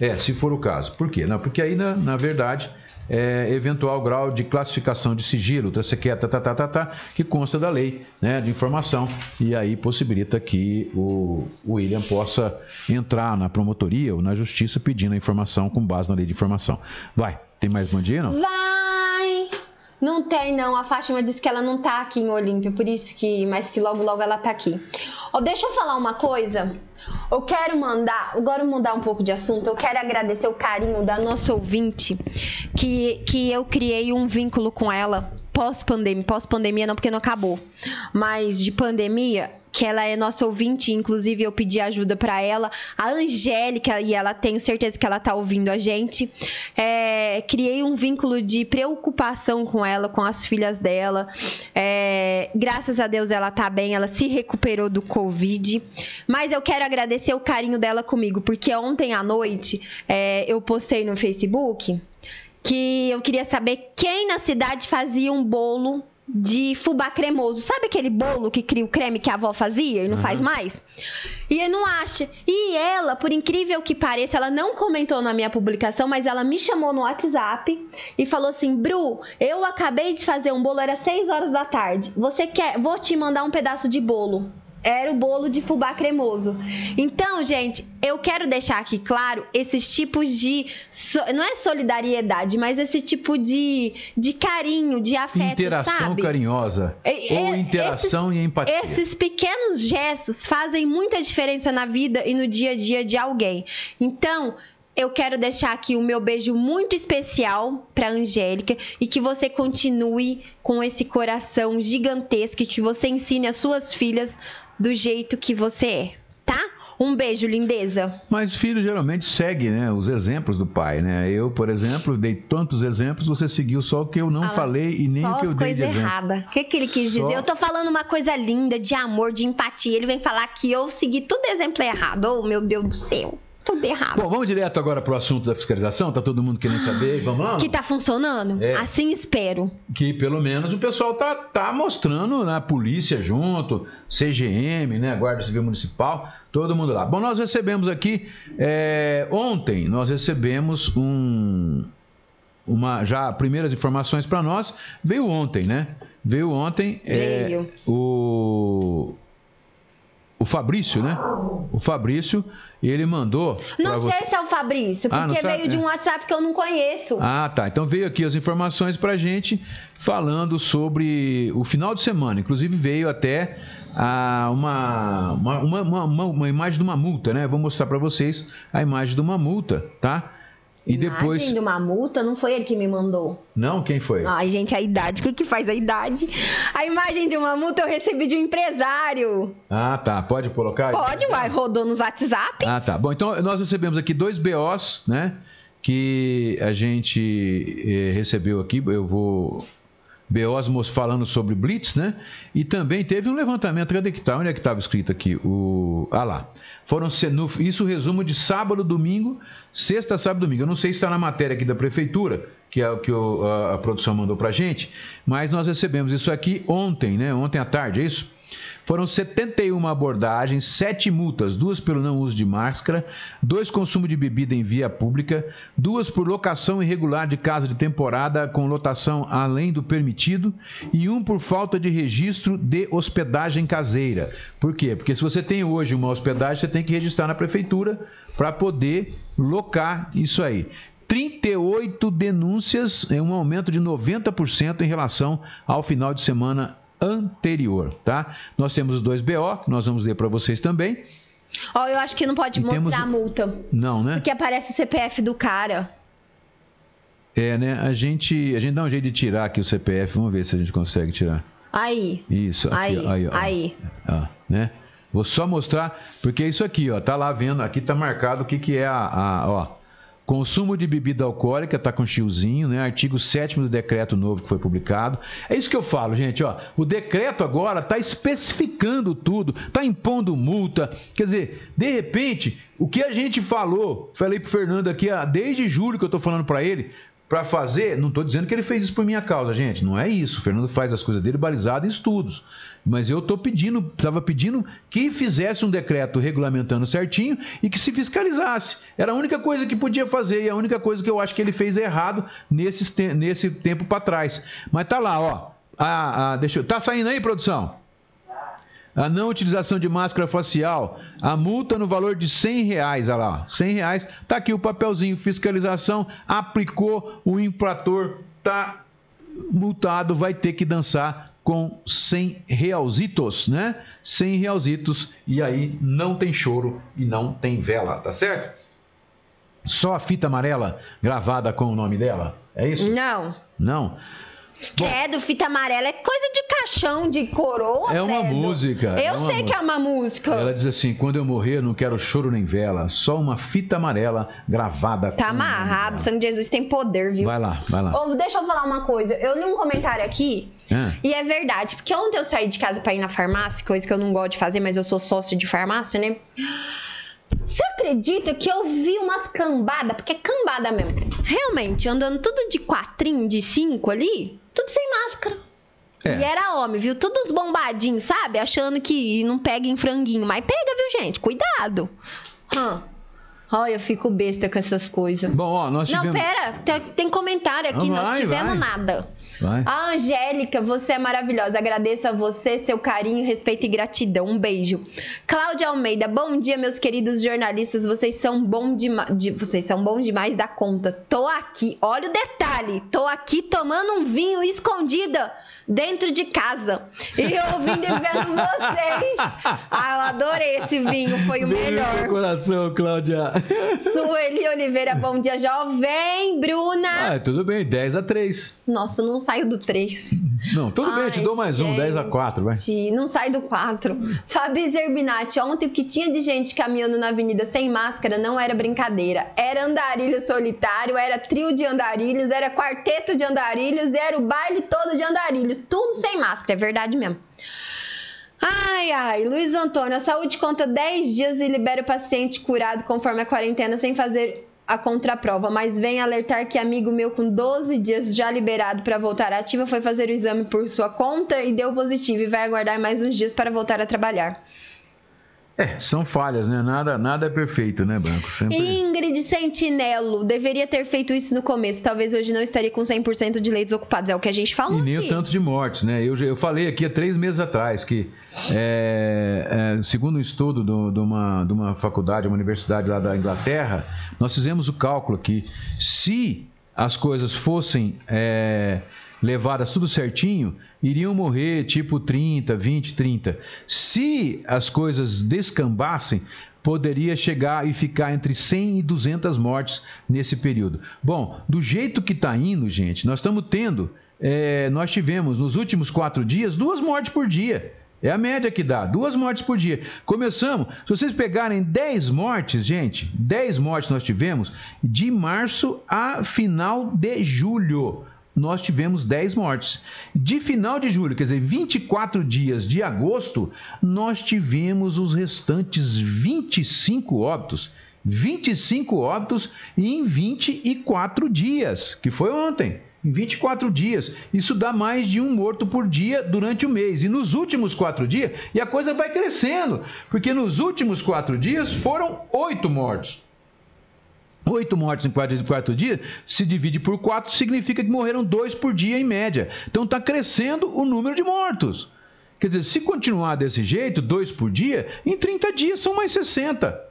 é, se for o caso. Por quê? Não, porque aí, na, na verdade, é, eventual grau de classificação de sigilo, tracequeta, tá, tá, tá, tá, que consta da lei né, de informação e aí possibilita que o, o William possa entrar na promotoria ou na justiça pedindo a informação com base na lei de informação. Vai, tem mais bom dia, não? Vai! Não tem, não. A Fátima disse que ela não tá aqui em Olímpia, por isso que. Mas que logo, logo ela tá aqui. Oh, deixa eu falar uma coisa. Eu quero mandar, agora mudar um pouco de assunto. Eu quero agradecer o carinho da nossa ouvinte, que, que eu criei um vínculo com ela pós-pandemia, pós-pandemia não porque não acabou, mas de pandemia, que ela é nossa ouvinte, inclusive eu pedi ajuda para ela, a Angélica, e ela tenho certeza que ela tá ouvindo a gente. É, criei um vínculo de preocupação com ela, com as filhas dela. É, graças a Deus ela tá bem, ela se recuperou do Covid. Mas eu quero agradecer o carinho dela comigo, porque ontem à noite é, eu postei no Facebook que eu queria saber quem na cidade fazia um bolo de fubá cremoso. Sabe aquele bolo que cria o creme que a avó fazia e não uhum. faz mais? E eu não acha. E ela, por incrível que pareça, ela não comentou na minha publicação, mas ela me chamou no WhatsApp e falou assim: Bru, eu acabei de fazer um bolo, era 6 horas da tarde. Você quer? Vou te mandar um pedaço de bolo era o bolo de fubá cremoso. Então, gente, eu quero deixar aqui claro esses tipos de. Não é solidariedade, mas esse tipo de, de carinho, de afeto. Interação sabe? carinhosa. É, ou interação esses, e empatia. Esses pequenos gestos fazem muita diferença na vida e no dia a dia de alguém. Então, eu quero deixar aqui o meu beijo muito especial para Angélica e que você continue com esse coração gigantesco e que você ensine as suas filhas do jeito que você é, tá? Um beijo, lindeza. Mas filho geralmente segue, né, os exemplos do pai, né? Eu, por exemplo, dei tantos exemplos, você seguiu só o que eu não ah, falei e nem o que eu dei de exemplo. errada. O que, que ele quis só... dizer? Eu tô falando uma coisa linda, de amor, de empatia. Ele vem falar que eu segui tudo exemplo errado. Oh, meu Deus do céu tudo errado. Bom, vamos direto agora para o assunto da fiscalização. Tá todo mundo querendo saber. Vamos lá? Que tá funcionando? É. Assim espero. Que pelo menos o pessoal tá, tá mostrando, né? Polícia junto, CGM, né? Guarda Civil Municipal, todo mundo lá. Bom, nós recebemos aqui é, ontem nós recebemos um uma já primeiras informações para nós veio ontem, né? Veio ontem é, veio. É, o o Fabrício, né? O Fabrício, ele mandou. Não sei se é o Fabrício, ah, porque ah, veio de um WhatsApp que eu não conheço. Ah, tá. Então veio aqui as informações pra gente falando sobre o final de semana. Inclusive veio até ah, uma, uma, uma, uma, uma imagem de uma multa, né? Vou mostrar para vocês a imagem de uma multa, tá? E Imagem depois. de uma multa, não foi ele que me mandou. Não, quem foi? Ai, gente, a idade. O que, que faz a idade? A imagem de uma multa eu recebi de um empresário. Ah, tá. Pode colocar? Pode, vai. Rodou nos WhatsApp. Ah, tá. Bom, então nós recebemos aqui dois BOs, né? Que a gente eh, recebeu aqui. Eu vou Beosmos falando sobre Blitz, né? E também teve um levantamento. Que tá? Onde é que estava escrito aqui? O... Ah lá. Foram isso resumo de sábado, domingo, sexta, sábado, domingo. Eu não sei se está na matéria aqui da prefeitura, que é o que a, a produção mandou para gente, mas nós recebemos isso aqui ontem, né? Ontem à tarde, é isso? Foram 71 abordagens, 7 multas, duas pelo não uso de máscara, dois consumo de bebida em via pública, duas por locação irregular de casa de temporada com lotação além do permitido e um por falta de registro de hospedagem caseira. Por quê? Porque se você tem hoje uma hospedagem, você tem que registrar na prefeitura para poder locar isso aí. 38 denúncias, é um aumento de 90% em relação ao final de semana anterior, tá? Nós temos os dois BO, que nós vamos ler para vocês também. Ó, eu acho que não pode E mostrar temos- a multa. Não, né? Porque aparece o CPF do cara. É, né? A gente, a gente dá um jeito de tirar aqui o CPF, vamos ver se a gente consegue tirar. Aí. Isso, aqui, Aí, ó, aí, ó. aí. Ó, né? Vou só mostrar, porque é isso aqui, ó, tá lá vendo, aqui tá marcado o que que é a, a ó, consumo de bebida alcoólica, tá com chiozinho, né? Artigo 7 do decreto novo que foi publicado. É isso que eu falo, gente, ó, o decreto agora tá especificando tudo, tá impondo multa, quer dizer, de repente, o que a gente falou, falei pro Fernando aqui, ó, desde julho que eu tô falando para ele, para fazer, não estou dizendo que ele fez isso por minha causa, gente, não é isso. O Fernando faz as coisas dele balizado em estudos. Mas eu estou pedindo, estava pedindo que fizesse um decreto regulamentando certinho e que se fiscalizasse. Era a única coisa que podia fazer e a única coisa que eu acho que ele fez errado nesse, nesse tempo para trás. Mas tá lá, ó. Ah, ah, deixa eu, tá saindo aí, produção? A não utilização de máscara facial, a multa no valor de 100 reais, olha lá, 100 reais, tá aqui o papelzinho, fiscalização, aplicou, o infrator tá multado, vai ter que dançar com 100 realzitos, né? 100 realzitos, e aí não tem choro e não tem vela, tá certo? Só a fita amarela gravada com o nome dela, é isso? Não. Não? Bom. Credo, fita amarela é coisa de caixão, de coroa. É uma credo. música, Eu é uma sei que é uma música. Ela diz assim: quando eu morrer, não quero choro nem vela, só uma fita amarela gravada. Tá amarrado, o dela." sangue de Jesus tem poder, viu? Vai lá, vai lá. Deixa eu falar uma coisa. Eu li um comentário aqui É. e é verdade, porque ontem eu saí de casa pra ir na farmácia, coisa que eu não gosto de fazer, mas eu sou sócio de farmácia, né? Você acredita que eu vi umas cambadas, porque é cambada mesmo. Realmente, andando tudo de quatrinho, de cinco ali, tudo sem máscara. É. E era homem, viu? Todos bombadinhos, sabe? Achando que não pega em franguinho. Mas pega, viu, gente? Cuidado. Hã. Olha, eu fico besta com essas coisas. Bom, ó, nós Não, tivemos. pera, tem, tem comentário aqui, Ah, nós vai, tivemos vai. nada. Vai. A Angélica, você é maravilhosa. Agradeço a você, seu carinho, respeito e gratidão. Um beijo. Cláudia Almeida, bom dia, meus queridos jornalistas. Vocês são bom dema- de, vocês são bons demais da conta. Tô aqui, olha o detalhe. Tô aqui tomando um vinho escondida dentro de casa. E ouvindo e vendo vocês. *laughs* Ah, eu adorei esse vinho, foi o Beijo no melhor. coração, Cláudia. *laughs* Sueli Oliveira, bom dia, jovem. Bruna. Ah, tudo bem, 10 a 3. Nossa, não saio do 3. Não, tudo bem, eu te Ai, dou mais um, 10 a 4, vai. gente, Não sai do 4. Fabi Zerbinati, ontem o que tinha de gente caminhando na avenida sem máscara não era brincadeira. Era andarilho solitário, era trio de andarilhos, era quarteto de andarilhos, era o baile todo de andarilhos. Tudo sem máscara, é verdade mesmo. Ai, ai, Luiz Antônio, a saúde conta 10 dias e libera o paciente curado conforme a quarentena sem fazer a contraprova, mas vem alertar que amigo meu com 12 dias já liberado para voltar à ativa foi fazer o exame por sua conta e deu positivo e vai aguardar mais uns dias para voltar a trabalhar. É, são falhas, né? Nada, nada é perfeito, né, Branco? Sempre. Ingrid Sentinelo, deveria ter feito isso no começo, talvez hoje não estaria com 100% de leitos ocupados, é o que a gente falou E nem aqui. o tanto de mortes, né? Eu, eu falei aqui há três meses atrás que, é, é, segundo um estudo do- de, uma, de uma faculdade, uma universidade lá da Inglaterra, nós fizemos o cálculo aqui. Se as coisas fossem é, levadas tudo certinho, iriam morrer tipo 30, 20, 30. Se as coisas descambassem, poderia chegar e ficar entre 100 e 200 mortes nesse período. Bom, do jeito que está indo, gente, nós estamos tendo, é, nós tivemos nos últimos quatro dias duas mortes por dia. É a média que dá, duas mortes por dia. Começamos, se vocês pegarem 10 mortes, gente, 10 mortes nós tivemos de março a final de julho nós tivemos 10 mortes. De final de julho, quer dizer, 24 dias de agosto, nós tivemos os restantes 25 óbitos. 25 óbitos em 24 dias, que foi ontem. Em 24 dias. Isso dá mais de um morto por dia durante o mês. E nos últimos quatro dias, e a coisa vai crescendo, porque nos últimos quatro dias foram oito mortos. Oito mortes em quatro, quatro dias, se divide por quatro, significa que morreram dois por dia em média. Então está crescendo o número de mortos. Quer dizer, se continuar desse jeito, dois por dia, em 30 dias são mais 60.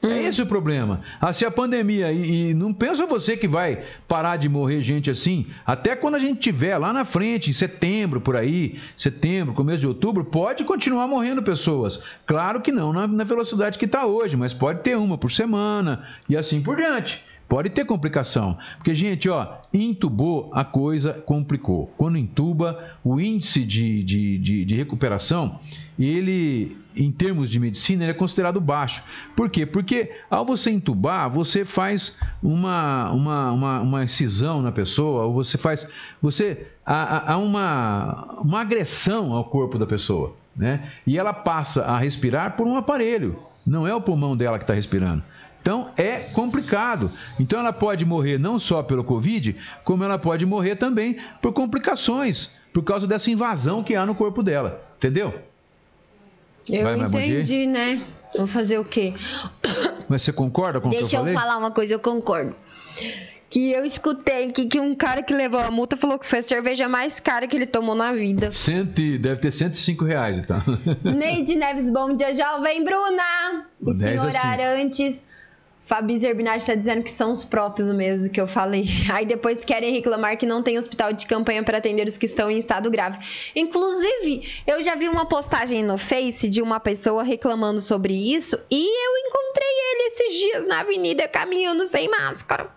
É esse o problema. Ah, se a pandemia, e, e, não pensa você que vai parar de morrer gente assim, até quando a gente tiver lá na frente, em setembro, por aí, setembro, começo de outubro, pode continuar morrendo pessoas. Claro que não na, na velocidade que está hoje, mas pode ter uma por semana e assim por diante. Pode ter complicação. Porque, gente, ó, intubou, a coisa complicou. Quando intuba, o índice de, de, de, de recuperação, ele, em termos de medicina, é considerado baixo. Por quê? Porque ao você intubar, você faz uma, uma, uma, uma incisão na pessoa, ou você faz. Você. Há, há uma, uma agressão ao corpo da pessoa. Né? E ela passa a respirar por um aparelho. Não é o pulmão dela que está respirando. Então é complicado. Então ela pode morrer não só pelo Covid, como ela pode morrer também por complicações, por causa dessa invasão que há no corpo dela. Entendeu? Eu Vai, entendi, né? Vou fazer o quê? Mas você concorda com o que eu falei? Deixa eu falar uma coisa, eu concordo. Que eu escutei que, que um cara que levou a multa falou que foi a cerveja mais cara que ele tomou na vida. Cento, deve ter 105 reais, então. Neide Neves, bom dia, jovem Bruna! E senhor assim. Arantes. Fabi Zerbinati está dizendo que são os próprios mesmo que eu falei. *laughs* Aí depois querem reclamar que não tem hospital de campanha para atender os que estão em estado grave. Inclusive, eu já vi uma postagem no Face de uma pessoa reclamando sobre isso e eu encontrei ele esses dias na avenida caminhando sem máscara.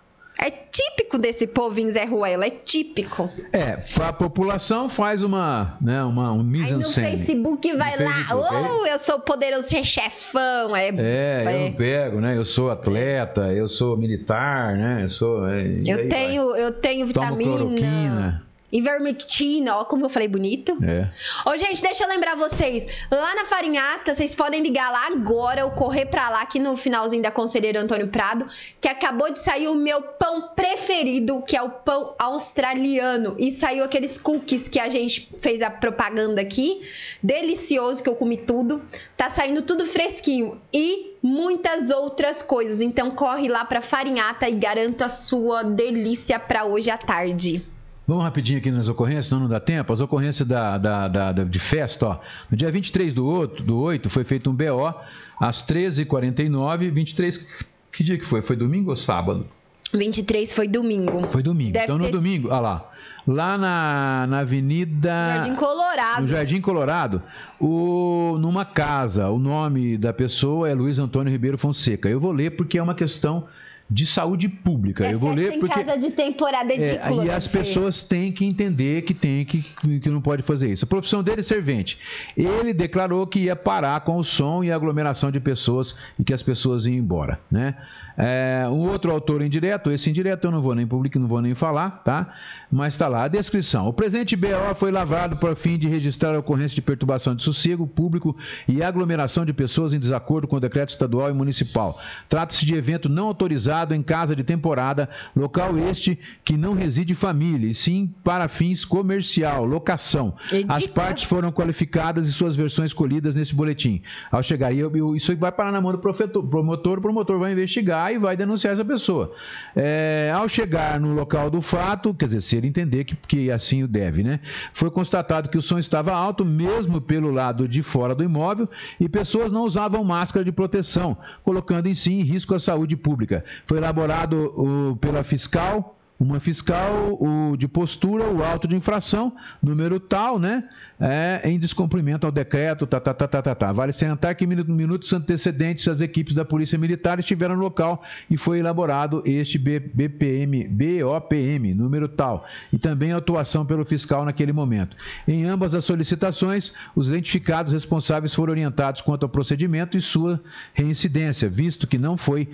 É típico desse povinho Zé Ruela, é típico. É, a população faz uma, né, uma um mise Aí no Facebook vai no lá, Facebook, oh, eu sou poderoso chefão. É, é, é, eu não pego, né? Eu sou atleta, eu sou militar, né? Eu sou. É, eu tenho, eu tenho vitamina. Ivermectina, ó como eu falei bonito. É. Ô, gente, deixa eu lembrar vocês. Lá na Farinhata, vocês podem ligar lá agora ou correr pra lá, aqui no finalzinho da Conselheiro Antônio Prado, que acabou de sair o meu pão preferido, que é o pão australiano. E saiu aqueles cookies que a gente fez a propaganda aqui. Delicioso, que eu comi tudo. Tá saindo tudo fresquinho. E muitas outras coisas. Então corre lá pra Farinhata e garanta a sua delícia para hoje à tarde. Vamos rapidinho aqui nas ocorrências, senão não dá tempo. As ocorrências da, da, da, da de festa, ó. No dia 23 do 8, do 8 foi feito um BO às 13h49. 23, que dia que foi? Foi domingo ou sábado? 23 foi domingo. Foi domingo. Deve então no ter... domingo, olha lá. Lá na, na Avenida. Jardim Colorado. No Jardim Colorado, o, numa casa, o nome da pessoa é Luiz Antônio Ribeiro Fonseca. Eu vou ler porque é uma questão de saúde pública. É eu vou ler porque casa de temporada é, e as pessoas têm que entender que tem que que não pode fazer isso. A profissão dele é servente. Ele declarou que ia parar com o som e a aglomeração de pessoas e que as pessoas iam embora, né? É, um outro autor indireto, esse indireto eu não vou nem publicar, não vou nem falar, tá? Mas está lá a descrição. O presente BO foi lavrado por fim de registrar a ocorrência de perturbação de sossego público e aglomeração de pessoas em desacordo com o decreto estadual e municipal. Trata-se de evento não autorizado em casa de temporada, local este que não reside família, e sim para fins comercial, locação. As partes foram qualificadas e suas versões colhidas nesse boletim. Ao chegar aí, isso vai parar na mão do promotor, o promotor vai investigar e vai denunciar essa pessoa. É, ao chegar no local do fato, quer dizer, se ele entender que, que assim o deve, né? Foi constatado que o som estava alto, mesmo pelo lado de fora do imóvel, e pessoas não usavam máscara de proteção, colocando em si em risco a saúde pública. Foi elaborado o, pela fiscal uma fiscal o, de postura, o auto de infração, número tal, né? É, em descumprimento ao decreto, tá, tá, tá, tá, tá, tá. Vale salientar que minutos antecedentes as equipes da Polícia Militar estiveram no local e foi elaborado este BPM, BOPM, número tal, e também a atuação pelo fiscal naquele momento. Em ambas as solicitações, os identificados responsáveis foram orientados quanto ao procedimento e sua reincidência, visto que não foi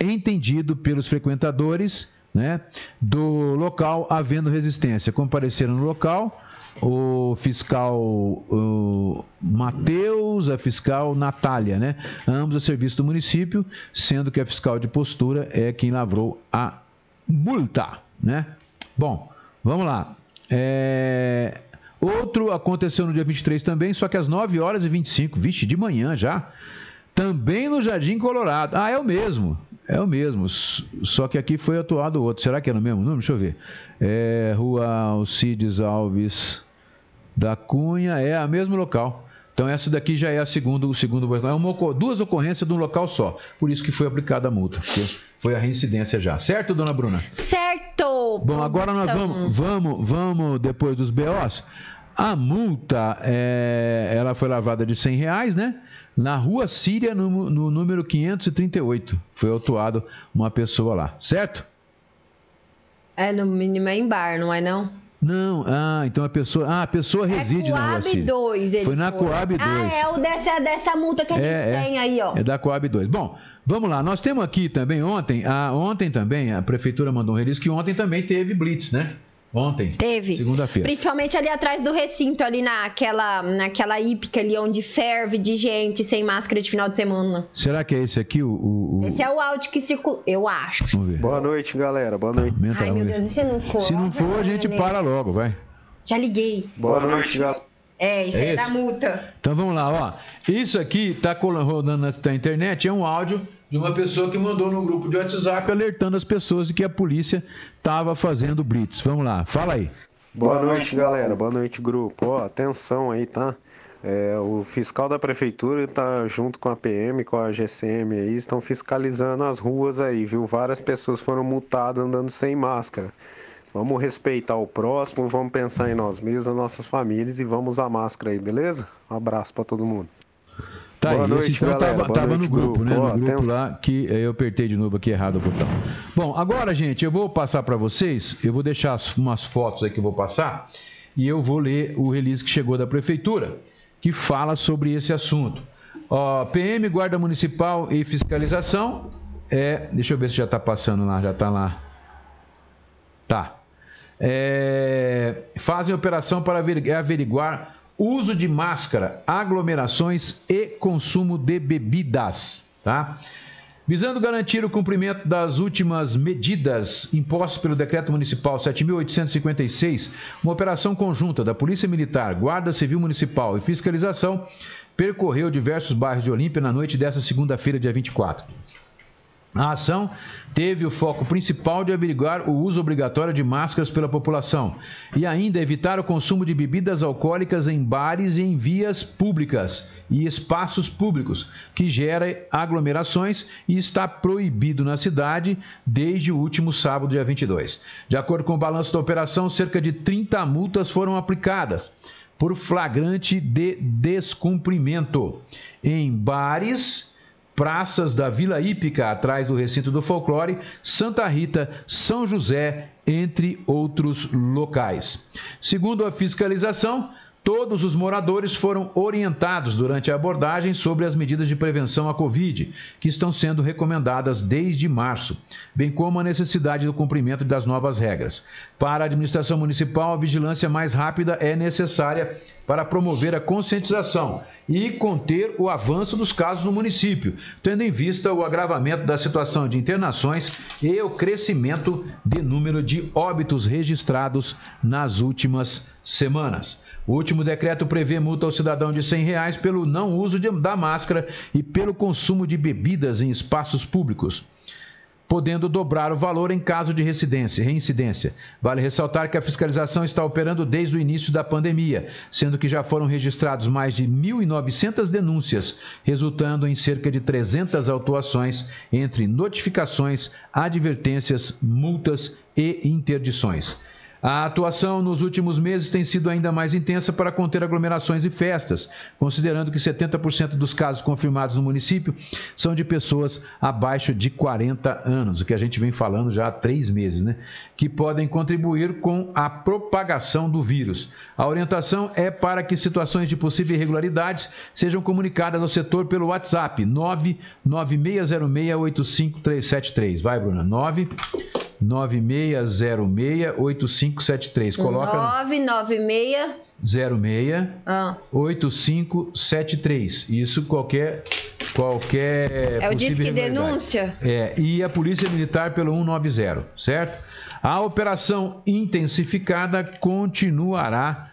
entendido pelos frequentadores né, do local havendo resistência. Compareceram no local o fiscal Matheus, a fiscal Natália, né? Ambos a serviço do município, sendo que a fiscal de postura é quem lavrou a multa, né? Bom, vamos lá. É... Outro aconteceu no dia 23 também, só que às 9 horas e 25, vixe, de manhã já. Também no Jardim Colorado. Ah, é o mesmo. É o mesmo, só que aqui foi atuado outro. Será que é no mesmo nome? Deixa eu ver. É Rua Alcides Alves da Cunha, é a mesmo local. Então essa daqui já é a segunda, o segundo é uma, duas ocorrências de um local só. Por isso que foi aplicada a multa. Foi a reincidência já. Certo, dona Bruna? Certo! Bom, agora nós vamos, vamos, vamos depois dos BOs. A multa, é, ela foi lavada de 100 reais, né? Na rua Síria, no, no número 538. Foi autuado uma pessoa lá, certo? É, no mínimo é em bar, não é não? Não, ah, então a pessoa, ah, a pessoa é reside é na Rua Síria. 2, ele foi na foi. Coab 2. Ah, é o dessa, dessa multa que a é, gente é, tem aí, ó. É da Coab 2. Bom, vamos lá. Nós temos aqui também ontem, a, ontem também, a prefeitura mandou um release que ontem também teve blitz, né? Ontem. Teve. Segunda-feira. Principalmente ali atrás do recinto, ali naquela, naquela hípica ali onde ferve de gente sem máscara de final de semana. Será que é esse aqui o. o, o... Esse é o áudio que circula. Eu acho. Vamos ver. Boa noite, galera. Boa noite. Aumenta Ai, meu Deus, e se não for? Se não for, a gente para logo, vai. Já liguei. Boa noite, galera. É, isso é, é da multa. Então vamos lá, ó. Isso aqui tá rodando na internet, é um áudio de uma pessoa que mandou no grupo de WhatsApp alertando as pessoas de que a polícia estava fazendo blitz. Vamos lá, fala aí. Boa noite, galera. Boa noite, grupo. Ó, atenção aí, tá? É, o fiscal da prefeitura está junto com a PM, com a GCM aí, estão fiscalizando as ruas aí, viu? Várias pessoas foram multadas andando sem máscara. Vamos respeitar o próximo, vamos pensar em nós mesmos, nossas famílias e vamos usar máscara aí, beleza? Um abraço para todo mundo. Tá, Boa noite, esse então galera. tava, tava noite, no grupo, grupo, né? No grupo lá que eu apertei de novo aqui errado o botão. Bom, agora, gente, eu vou passar para vocês, eu vou deixar umas fotos aí que eu vou passar e eu vou ler o release que chegou da prefeitura, que fala sobre esse assunto. Ó, PM, Guarda Municipal e Fiscalização. É, deixa eu ver se já está passando lá, já está lá. Tá. É, fazem operação para averiguar uso de máscara, aglomerações e consumo de bebidas, tá? Visando garantir o cumprimento das últimas medidas impostas pelo Decreto Municipal 7.856, uma operação conjunta da Polícia Militar, Guarda Civil Municipal e Fiscalização percorreu diversos bairros de Olímpia na noite desta segunda-feira, dia 24. A ação teve o foco principal de averiguar o uso obrigatório de máscaras pela população e ainda evitar o consumo de bebidas alcoólicas em bares e em vias públicas e espaços públicos, que gera aglomerações e está proibido na cidade desde o último sábado, dia 22. De acordo com o balanço da operação, cerca de 30 multas foram aplicadas por flagrante de descumprimento em bares praças da Vila Hípica, atrás do recinto do folclore, Santa Rita, São José, entre outros locais. Segundo a fiscalização, Todos os moradores foram orientados durante a abordagem sobre as medidas de prevenção à Covid, que estão sendo recomendadas desde março, bem como a necessidade do cumprimento das novas regras. Para a administração municipal, a vigilância mais rápida é necessária para promover a conscientização e conter o avanço dos casos no município, tendo em vista o agravamento da situação de internações e o crescimento de número de óbitos registrados nas últimas semanas. O último decreto prevê multa ao cidadão de 100 reais pelo não uso de, da máscara e pelo consumo de bebidas em espaços públicos podendo dobrar o valor em caso de residência, reincidência. Vale ressaltar que a fiscalização está operando desde o início da pandemia, sendo que já foram registrados mais de 1.900 denúncias, resultando em cerca de 300 autuações entre notificações, advertências, multas e interdições. A atuação nos últimos meses tem sido ainda mais intensa para conter aglomerações e festas, considerando que 70% dos casos confirmados no município são de pessoas abaixo de 40 anos, o que a gente vem falando já há três meses, né? Que podem contribuir com a propagação do vírus. A orientação é para que situações de possíveis irregularidades sejam comunicadas ao setor pelo WhatsApp 99606-85373. Vai, Bruna. 9 9606-8573. Coloca. 996 06 ah. 8573. Isso qualquer qualquer É o disque denúncia? É, e a Polícia Militar pelo 190, certo? A operação intensificada continuará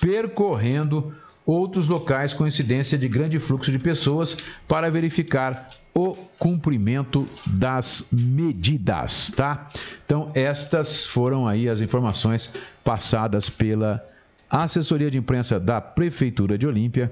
percorrendo outros locais com incidência de grande fluxo de pessoas para verificar o cumprimento das medidas, tá? Então, estas foram aí as informações passadas pela assessoria de imprensa da Prefeitura de Olímpia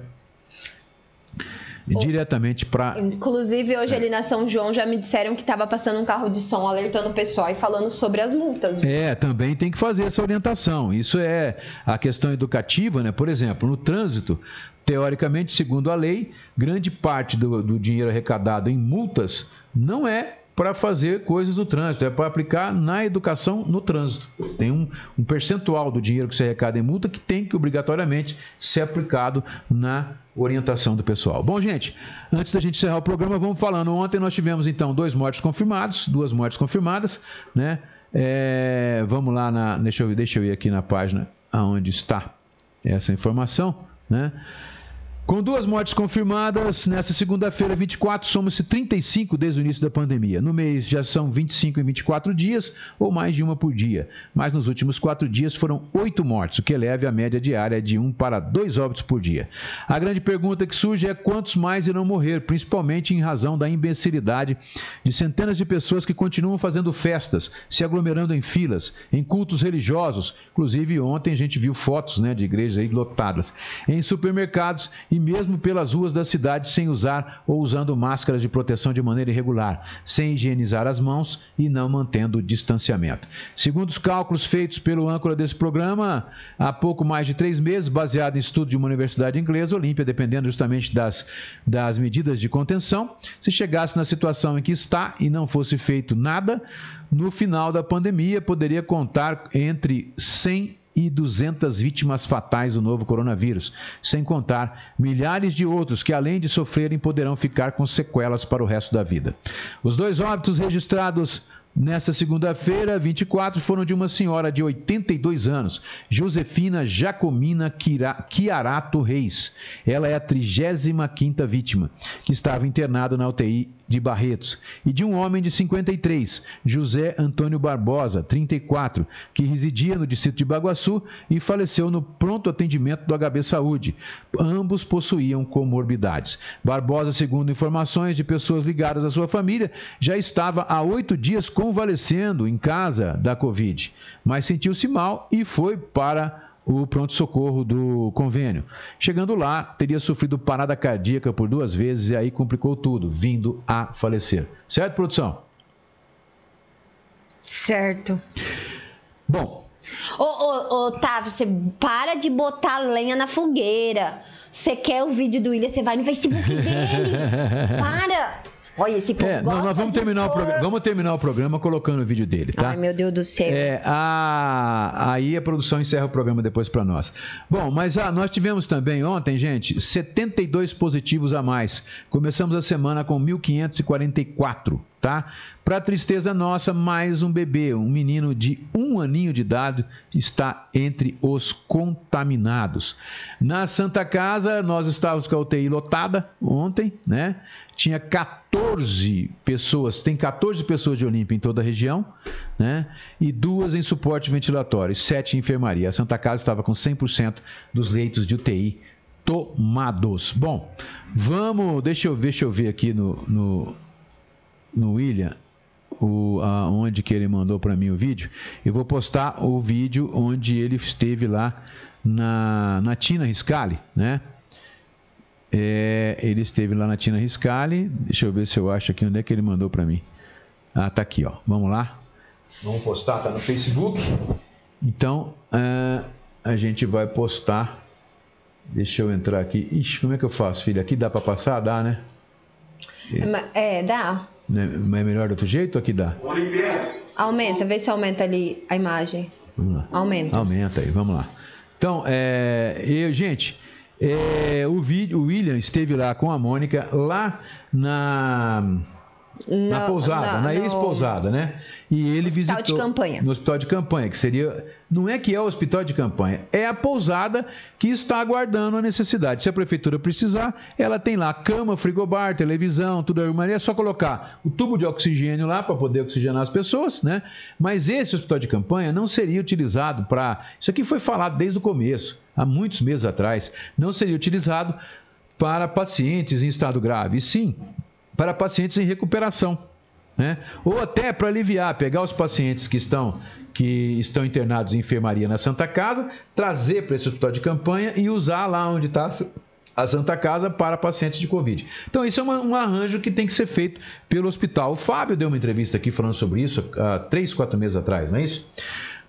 diretamente para. Inclusive, hoje ali na São João já me disseram que estava passando um carro de som alertando o pessoal e falando sobre as multas. viu? É, também tem que fazer essa orientação. Isso é a questão educativa, né? Por exemplo, no trânsito, teoricamente, segundo a lei, grande parte do, do dinheiro arrecadado em multas não é para fazer coisas no trânsito, é para aplicar na educação no trânsito. Tem um, um percentual do dinheiro que se arrecada em multa que tem que obrigatoriamente ser aplicado na orientação do pessoal. Bom, gente, antes da gente encerrar o programa, vamos falando. Ontem nós tivemos então dois mortes confirmados, duas mortes confirmadas, né? É, vamos lá na, deixa eu, deixa eu ir aqui na página aonde está essa informação, né? Com duas mortes confirmadas, nessa segunda-feira, 24, somos 35 desde o início da pandemia. No mês já são 25 em 24 dias, ou mais de uma por dia. Mas nos últimos quatro dias foram oito mortes, o que eleva a média diária de um para dois óbitos por dia. A grande pergunta que surge é quantos mais irão morrer, principalmente em razão da imbecilidade de centenas de pessoas que continuam fazendo festas, se aglomerando em filas, em cultos religiosos. Inclusive, ontem a gente viu fotos né, de igrejas lotadas, em supermercados mesmo pelas ruas da cidade sem usar ou usando máscaras de proteção de maneira irregular, sem higienizar as mãos e não mantendo o distanciamento. Segundo os cálculos feitos pelo âncora desse programa, há pouco mais de três meses, baseado em estudo de uma universidade inglesa, Olímpia, dependendo justamente das, das medidas de contenção, se chegasse na situação em que está e não fosse feito nada, no final da pandemia poderia contar entre 100 e 200 vítimas fatais do novo coronavírus, sem contar milhares de outros que, além de sofrerem, poderão ficar com sequelas para o resto da vida. Os dois óbitos registrados Nesta segunda-feira, 24, foram de uma senhora de 82 anos, Josefina Jacomina Chiarato Reis. Ela é a 35ª vítima, que estava internada na UTI de Barretos. E de um homem de 53, José Antônio Barbosa, 34, que residia no distrito de Baguaçu e faleceu no pronto atendimento do HB Saúde. Ambos possuíam comorbidades. Barbosa, segundo informações de pessoas ligadas à sua família, já estava há oito dias convalescendo em casa da Covid, mas sentiu-se mal e foi para o pronto-socorro do convênio. Chegando lá, teria sofrido parada cardíaca por duas vezes e aí complicou tudo, vindo a falecer. Certo, produção? Certo. Bom. Ô, ô, Otávio, você para de botar lenha na fogueira. Você quer o vídeo do William, você vai no Facebook dele. *laughs* para! Olha, esse povo é, não, nós vamos terminar, o programa, vamos terminar o programa colocando o vídeo dele, tá? Ai, meu Deus do céu. É, a, aí a produção encerra o programa depois para nós. Bom, mas ah, nós tivemos também ontem, gente, 72 positivos a mais. Começamos a semana com 1.544 tá? Para tristeza nossa, mais um bebê, um menino de um aninho de idade, está entre os contaminados. Na Santa Casa, nós estávamos com a UTI lotada ontem, né? Tinha 14 pessoas, tem 14 pessoas de Olímpia em toda a região, né? E duas em suporte ventilatório, sete em enfermaria. A Santa Casa estava com 100% dos leitos de UTI tomados. Bom, vamos, deixa eu ver, deixa eu ver aqui no, no no William o, a, onde que ele mandou para mim o vídeo. Eu vou postar o vídeo onde ele esteve lá na, na Tina Riscali, né? É, ele esteve lá na Tina Riscali. Deixa eu ver se eu acho aqui onde é que ele mandou para mim. Ah, tá aqui, ó. Vamos lá. Vamos postar, tá no Facebook. Então, uh, a gente vai postar. Deixa eu entrar aqui. Ixi, como é que eu faço, filho? Aqui dá para passar? Dá, né? É, dá. Né? É melhor do outro jeito ou aqui dá? Aumenta, vê se aumenta ali a imagem. Vamos lá. Aumenta. Aumenta aí, vamos lá. Então, é, eu, gente, é, o, vídeo, o William esteve lá com a Mônica, lá na na pousada, na ex-pousada, né? E ele hospital visitou de campanha. no hospital de campanha, que seria não é que é o hospital de campanha, é a pousada que está aguardando a necessidade. Se a prefeitura precisar, ela tem lá cama, frigobar, televisão, tudo aí, é só colocar o tubo de oxigênio lá para poder oxigenar as pessoas, né? Mas esse hospital de campanha não seria utilizado para, isso aqui foi falado desde o começo, há muitos meses atrás, não seria utilizado para pacientes em estado grave. Sim, para pacientes em recuperação. Né? Ou até para aliviar, pegar os pacientes que estão, que estão internados em enfermaria na Santa Casa, trazer para esse hospital de campanha e usar lá onde está a Santa Casa para pacientes de Covid. Então, isso é uma, um arranjo que tem que ser feito pelo hospital. O Fábio deu uma entrevista aqui falando sobre isso há três, quatro meses atrás, não é isso?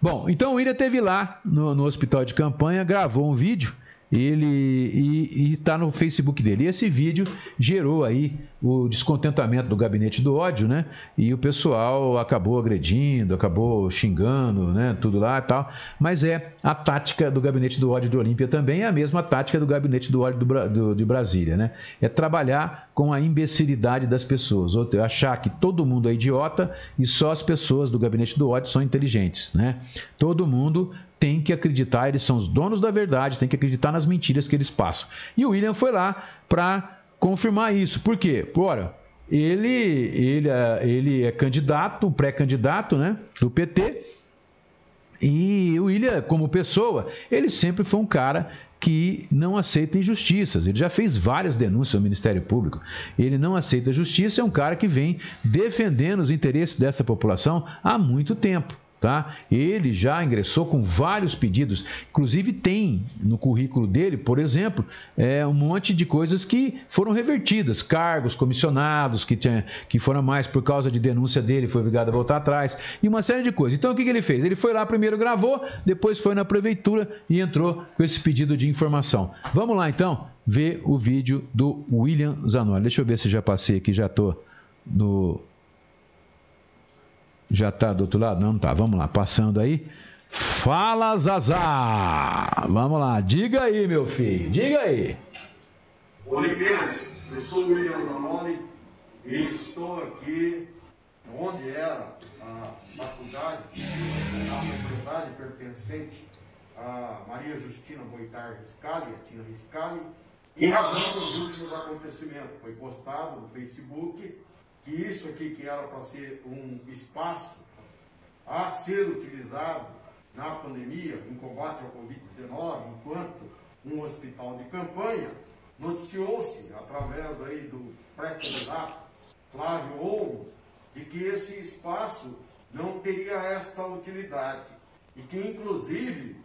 Bom, então o William teve lá no, no hospital de campanha, gravou um vídeo ele e está no Facebook dele. E esse vídeo gerou aí o descontentamento do gabinete do ódio, né? E o pessoal acabou agredindo, acabou xingando, né? Tudo lá e tal. Mas é a tática do gabinete do ódio do Olímpia também, é a mesma tática do gabinete do ódio do, do, de Brasília, né? É trabalhar com a imbecilidade das pessoas, ou achar que todo mundo é idiota e só as pessoas do gabinete do ódio são inteligentes, né? Todo mundo tem que acreditar, eles são os donos da verdade, tem que acreditar nas mentiras que eles passam. E o William foi lá para confirmar isso. Por quê? Ora, ele, ele, ele é candidato, pré-candidato né, do PT. E o William, como pessoa, ele sempre foi um cara que não aceita injustiças. Ele já fez várias denúncias ao Ministério Público. Ele não aceita justiça, é um cara que vem defendendo os interesses dessa população há muito tempo. Tá? Ele já ingressou com vários pedidos, inclusive tem no currículo dele, por exemplo, é, um monte de coisas que foram revertidas, cargos comissionados que, tinha, que foram mais por causa de denúncia dele, foi obrigado a voltar atrás, e uma série de coisas. Então o que, que ele fez? Ele foi lá primeiro gravou, depois foi na prefeitura e entrou com esse pedido de informação. Vamos lá então ver o vídeo do William Zanoni. Deixa eu ver se já passei aqui, já estou no já está do outro lado? Não, está. Vamos lá, passando aí. Fala, Zazá! Vamos lá, diga aí, meu filho, diga aí. Olivenses, eu sou o William Zanoli e estou aqui onde era a faculdade, a propriedade pertencente a Maria Justina Boitar Riscali, a Tina Riscali, em razão dos últimos acontecimentos. Foi postado no Facebook que isso aqui que era para ser um espaço a ser utilizado na pandemia, em combate ao Covid-19, enquanto um hospital de campanha, noticiou-se, através aí do pré-candidato Flávio Olmos, de que esse espaço não teria esta utilidade e que, inclusive,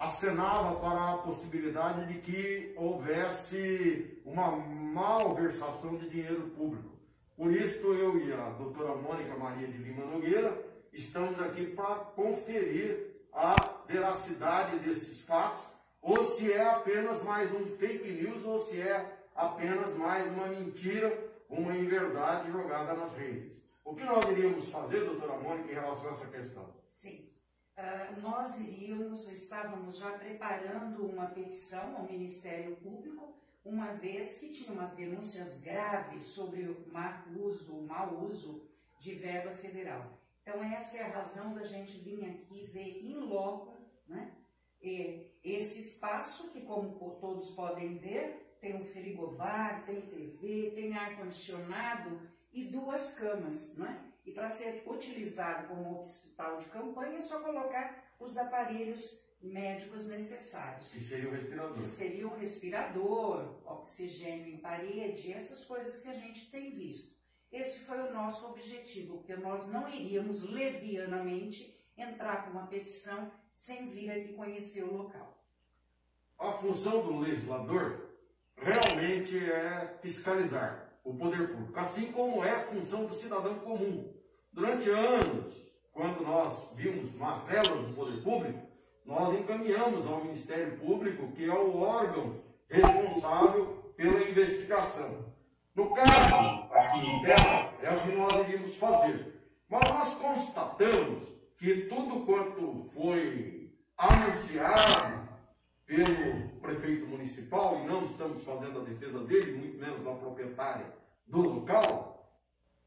acenava para a possibilidade de que houvesse uma malversação de dinheiro público. Por isso, eu e a doutora Mônica Maria de Lima Nogueira estamos aqui para conferir a veracidade desses fatos, ou se é apenas mais um fake news, ou se é apenas mais uma mentira, uma inverdade jogada nas redes. O que nós iríamos fazer, doutora Mônica, em relação a essa questão? Sim. Uh, nós iríamos, estávamos já preparando uma petição ao Ministério Público uma vez que tinha umas denúncias graves sobre o uso, o mau uso de verba federal. Então essa é a razão da gente vir aqui ver em loco né, esse espaço que, como todos podem ver, tem um frigobar, tem TV, tem ar-condicionado e duas camas. Né? E para ser utilizado como hospital de campanha é só colocar os aparelhos médicos necessários. Que seria o respirador. Que seria o respirador, oxigênio em parede, essas coisas que a gente tem visto. Esse foi o nosso objetivo, porque nós não iríamos levianamente entrar com uma petição sem vir aqui conhecer o local. A função do legislador realmente é fiscalizar o poder público, assim como é a função do cidadão comum. Durante anos, quando nós vimos mazelas do poder público, nós encaminhamos ao Ministério Público, que é o órgão responsável pela investigação. No caso, aqui em tela, é o que nós iríamos fazer. Mas nós constatamos que tudo quanto foi anunciado pelo prefeito municipal, e não estamos fazendo a defesa dele, muito menos da proprietária do local,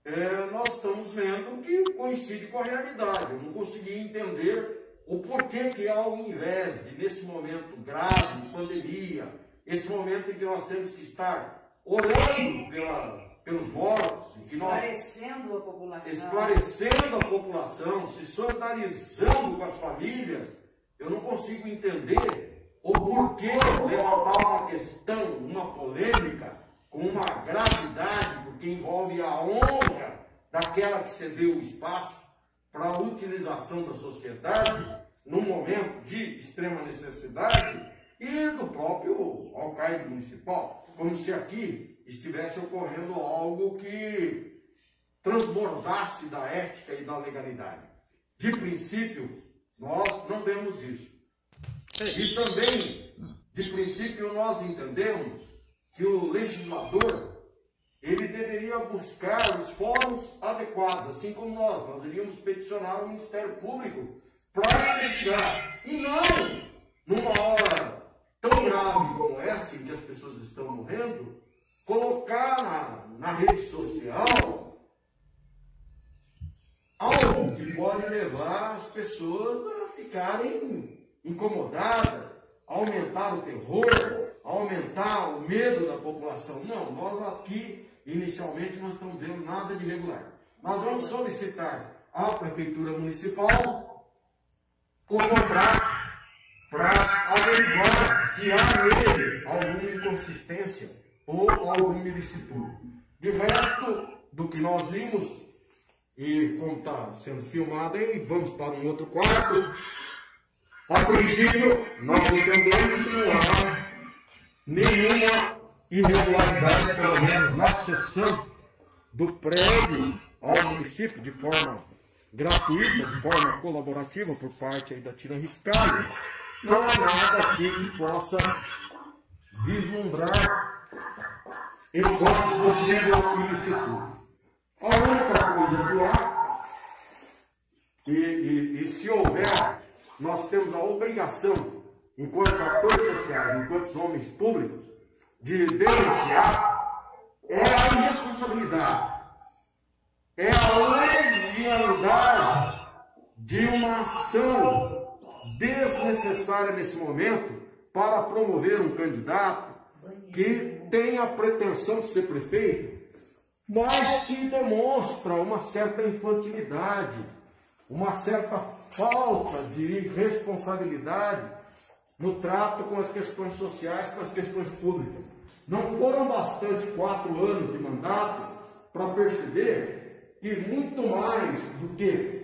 é, nós estamos vendo que coincide com a realidade. Eu não consegui entender o porquê que ao invés de, nesse momento grave, de pandemia, esse momento em que nós temos que estar orando pela, pelos mortos, esclarecendo nós, a população, esclarecendo a população, se solidarizando com as famílias, eu não consigo entender o porquê levantar uma questão, uma polêmica, com uma gravidade, porque envolve a honra daquela que cedeu o espaço, para a utilização da sociedade, num momento de extrema necessidade, e do próprio alcaide municipal, como se aqui estivesse ocorrendo algo que transbordasse da ética e da legalidade. De princípio, nós não vemos isso. E também, de princípio, nós entendemos que o legislador ele deveria buscar os fóruns adequados, assim como nós. Nós iríamos peticionar o Ministério Público para investigar. E não, numa hora tão grave como essa, em que as pessoas estão morrendo, colocar na, na rede social algo que pode levar as pessoas a ficarem incomodadas, a aumentar o terror, a aumentar o medo da população. Não, nós aqui, inicialmente, não estamos vendo nada de irregular. Nós vamos solicitar à Prefeitura Municipal o contrato para averiguar se há nele alguma inconsistência ou alguma ilicitude. De resto do que nós vimos, e como está sendo filmado vamos para um outro quarto. A princípio, nós entendemos que não há nenhuma irregularidade, pelo menos na sessão do prédio ao município, de forma gratuita, de forma colaborativa, por parte da Tira Riscado. Não há nada assim que possa vislumbrar enquanto possível ilicitude. A única coisa que há, e, e, e se houver, nós temos a obrigação, enquanto atores sociais, enquanto homens públicos, de denunciar, é a irresponsabilidade, é a leviandade de uma ação desnecessária nesse momento para promover um candidato que tem a pretensão de ser prefeito mas que demonstra uma certa infantilidade, uma certa falta de responsabilidade no trato com as questões sociais, com as questões públicas. Não foram bastante quatro anos de mandato para perceber que muito mais do que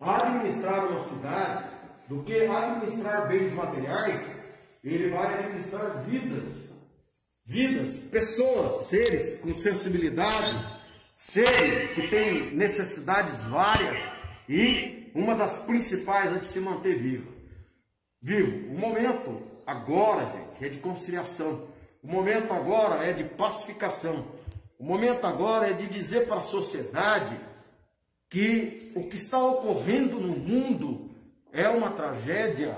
administrar uma cidade, do que administrar bens materiais, ele vai administrar vidas vidas, pessoas, seres com sensibilidade, seres que têm necessidades várias e uma das principais é de se manter vivo. Vivo. O momento agora, gente, é de conciliação. O momento agora é de pacificação. O momento agora é de dizer para a sociedade que o que está ocorrendo no mundo é uma tragédia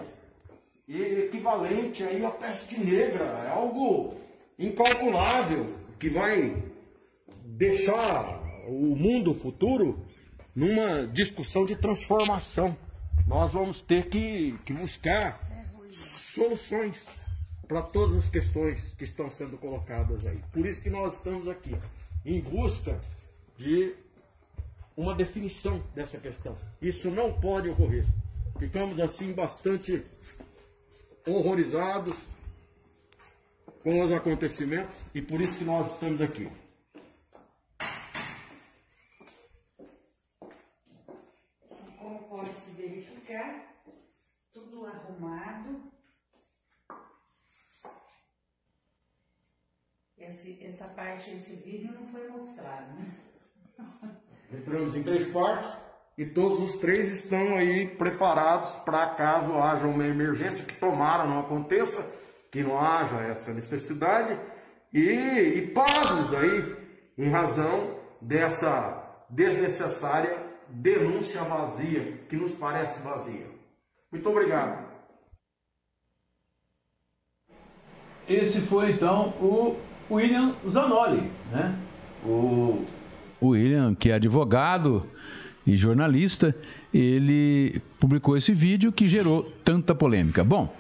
equivalente aí à peste negra, é algo incalculável que vai deixar o mundo futuro numa discussão de transformação. Nós vamos ter que, que buscar soluções para todas as questões que estão sendo colocadas aí. Por isso que nós estamos aqui, em busca de uma definição dessa questão. Isso não pode ocorrer. Ficamos assim bastante horrorizados com os acontecimentos e por isso que nós estamos aqui. Como pode se verificar, tudo arrumado. Esse, essa parte, esse vídeo não foi mostrado, né? *laughs* Entramos em três quartos e todos os três estão aí preparados para caso haja uma emergência que tomara não aconteça que não haja essa necessidade e, e pasmos aí em razão dessa desnecessária denúncia vazia, que nos parece vazia. Muito obrigado. Esse foi então o William Zanoli, né? O William, que é advogado e jornalista, ele publicou esse vídeo que gerou tanta polêmica. Bom,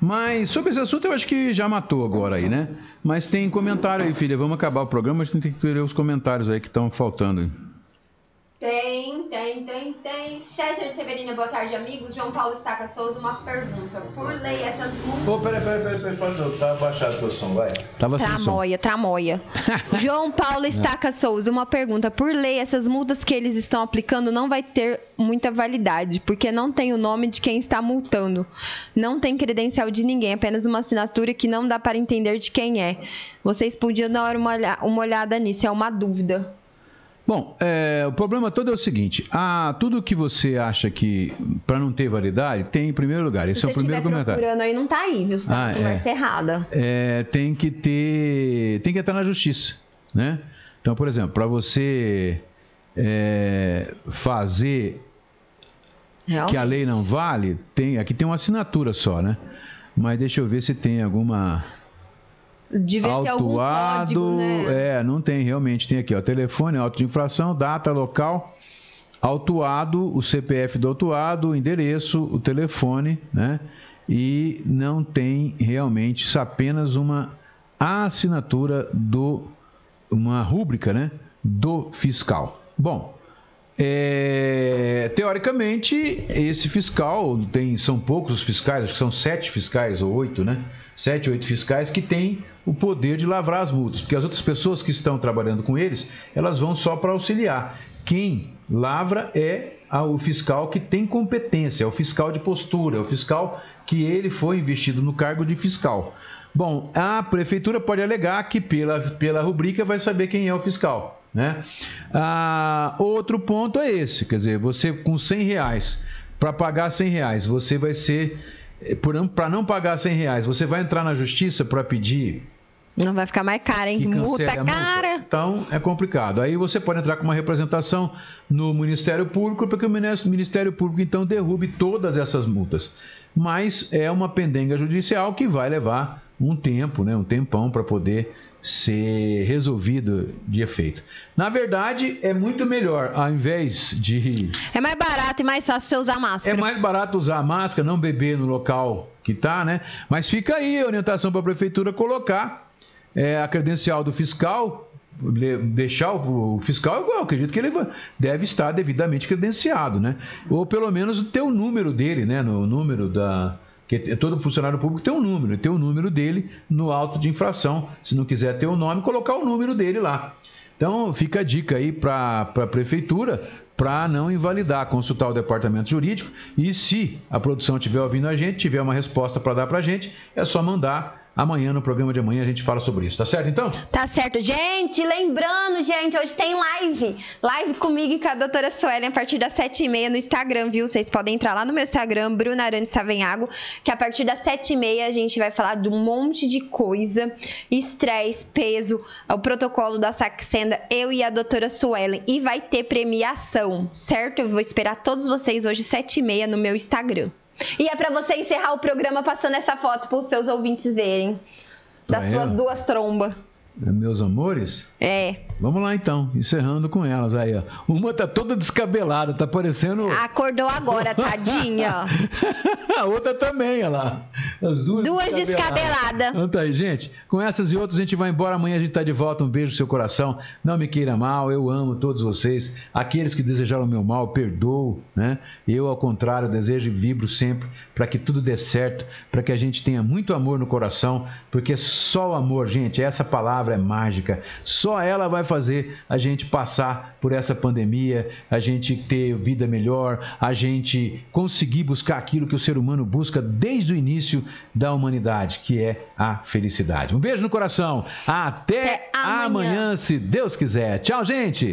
mas sobre esse assunto eu acho que já matou agora aí, né? Mas tem comentário aí, filha. Vamos acabar o programa, a gente tem que ver os comentários aí que estão faltando. Tem, tem, tem, tem. César de Severina, boa tarde, amigos. João Paulo Estaca Souza, uma pergunta. Por lei, essas multas. Ô, peraí, peraí, peraí, peraí, peraí, tá baixado o teu som, vai. Tava tramoia, tramoia. *laughs* João Paulo Estaca Souza, uma pergunta. Por lei, essas multas que eles estão aplicando não vai ter muita validade, porque não tem o nome de quem está multando. Não tem credencial de ninguém, apenas uma assinatura que não dá para entender de quem é. Vocês podiam dar uma olhada nisso, é uma dúvida. Bom, é, o problema todo é o seguinte: a, tudo que você acha que para não ter validade tem em primeiro lugar. Se Esse é o primeiro comentário. procurando aí não tá aí, viu? Você tá ah, conversa é, errada. É, tem que ter, tem que estar na justiça, né? Então, por exemplo, para você é, fazer Realmente? que a lei não vale, tem aqui tem uma assinatura só, né? Mas deixa eu ver se tem alguma Devia autuado, código, né? É, não tem realmente. Tem aqui, ó, telefone, auto de infração, data, local, autuado, o CPF do autuado, o endereço, o telefone, né? E não tem realmente isso apenas uma assinatura do uma rúbrica, né, do fiscal. Bom, é, teoricamente esse fiscal tem são poucos os fiscais, acho que são sete fiscais ou oito, né? Sete, oito fiscais que têm o poder de lavrar as multas, porque as outras pessoas que estão trabalhando com eles, elas vão só para auxiliar. Quem lavra é o fiscal que tem competência, é o fiscal de postura, é o fiscal que ele foi investido no cargo de fiscal. Bom, a prefeitura pode alegar que pela, pela rubrica vai saber quem é o fiscal. Né? Ah, outro ponto é esse, quer dizer, você com 100 reais, para pagar 100 reais, você vai ser, eh, para não pagar 100 reais, você vai entrar na justiça para pedir não vai ficar mais caro, hein? Que multa cara. Então é complicado. Aí você pode entrar com uma representação no Ministério Público para que o Ministério Público então derrube todas essas multas. Mas é uma pendenga judicial que vai levar um tempo, né? Um tempão para poder ser resolvido de efeito. Na verdade, é muito melhor, ao invés de. É mais barato e mais fácil você usar máscara. É mais barato usar máscara, não beber no local que tá, né? Mas fica aí a orientação para a prefeitura colocar é, a credencial do fiscal, deixar o, fiscal, eu acredito que ele deve estar devidamente credenciado, né? Ou pelo menos ter o número dele, né? No número da. Que todo funcionário público tem um número, tem o número dele no auto de infração. Se não quiser ter o nome, colocar o número dele lá. Então, fica a dica aí para a prefeitura para não invalidar, consultar o departamento jurídico e se a produção estiver ouvindo a gente, tiver uma resposta para dar para a gente, é só mandar Amanhã, no programa de amanhã, a gente fala sobre isso. Tá certo, então? Tá certo. Gente, lembrando, gente, hoje tem live. Live comigo e com a doutora Suelen a partir das 7h30 no Instagram, viu? Vocês podem entrar lá no meu Instagram, Bruna Arantes Savenhago, que a partir das 7h30 a gente vai falar de um monte de coisa. Estresse, peso, o protocolo da Saxenda, eu e a doutora Suelen. E vai ter premiação, certo? Eu vou esperar todos vocês hoje, 7h30, no meu Instagram. E é para você encerrar o programa passando essa foto para os seus ouvintes verem. Das suas duas trombas. Meus amores? É. Vamos lá então, encerrando com elas aí, ó. Uma tá toda descabelada, tá parecendo. Acordou agora, tadinha. *laughs* a outra também, olha lá. As duas, duas descabeladas. Então tá aí, gente. Com essas e outras a gente vai embora. Amanhã a gente tá de volta. Um beijo no seu coração. Não me queira mal, eu amo todos vocês. Aqueles que desejaram o meu mal, perdoo, né? Eu, ao contrário, desejo e vibro sempre para que tudo dê certo, para que a gente tenha muito amor no coração, porque só o amor, gente, essa palavra é mágica. Só ela vai fazer a gente passar por essa pandemia, a gente ter vida melhor, a gente conseguir buscar aquilo que o ser humano busca desde o início da humanidade, que é a felicidade. Um beijo no coração. Até, Até amanhã. amanhã, se Deus quiser. Tchau, gente.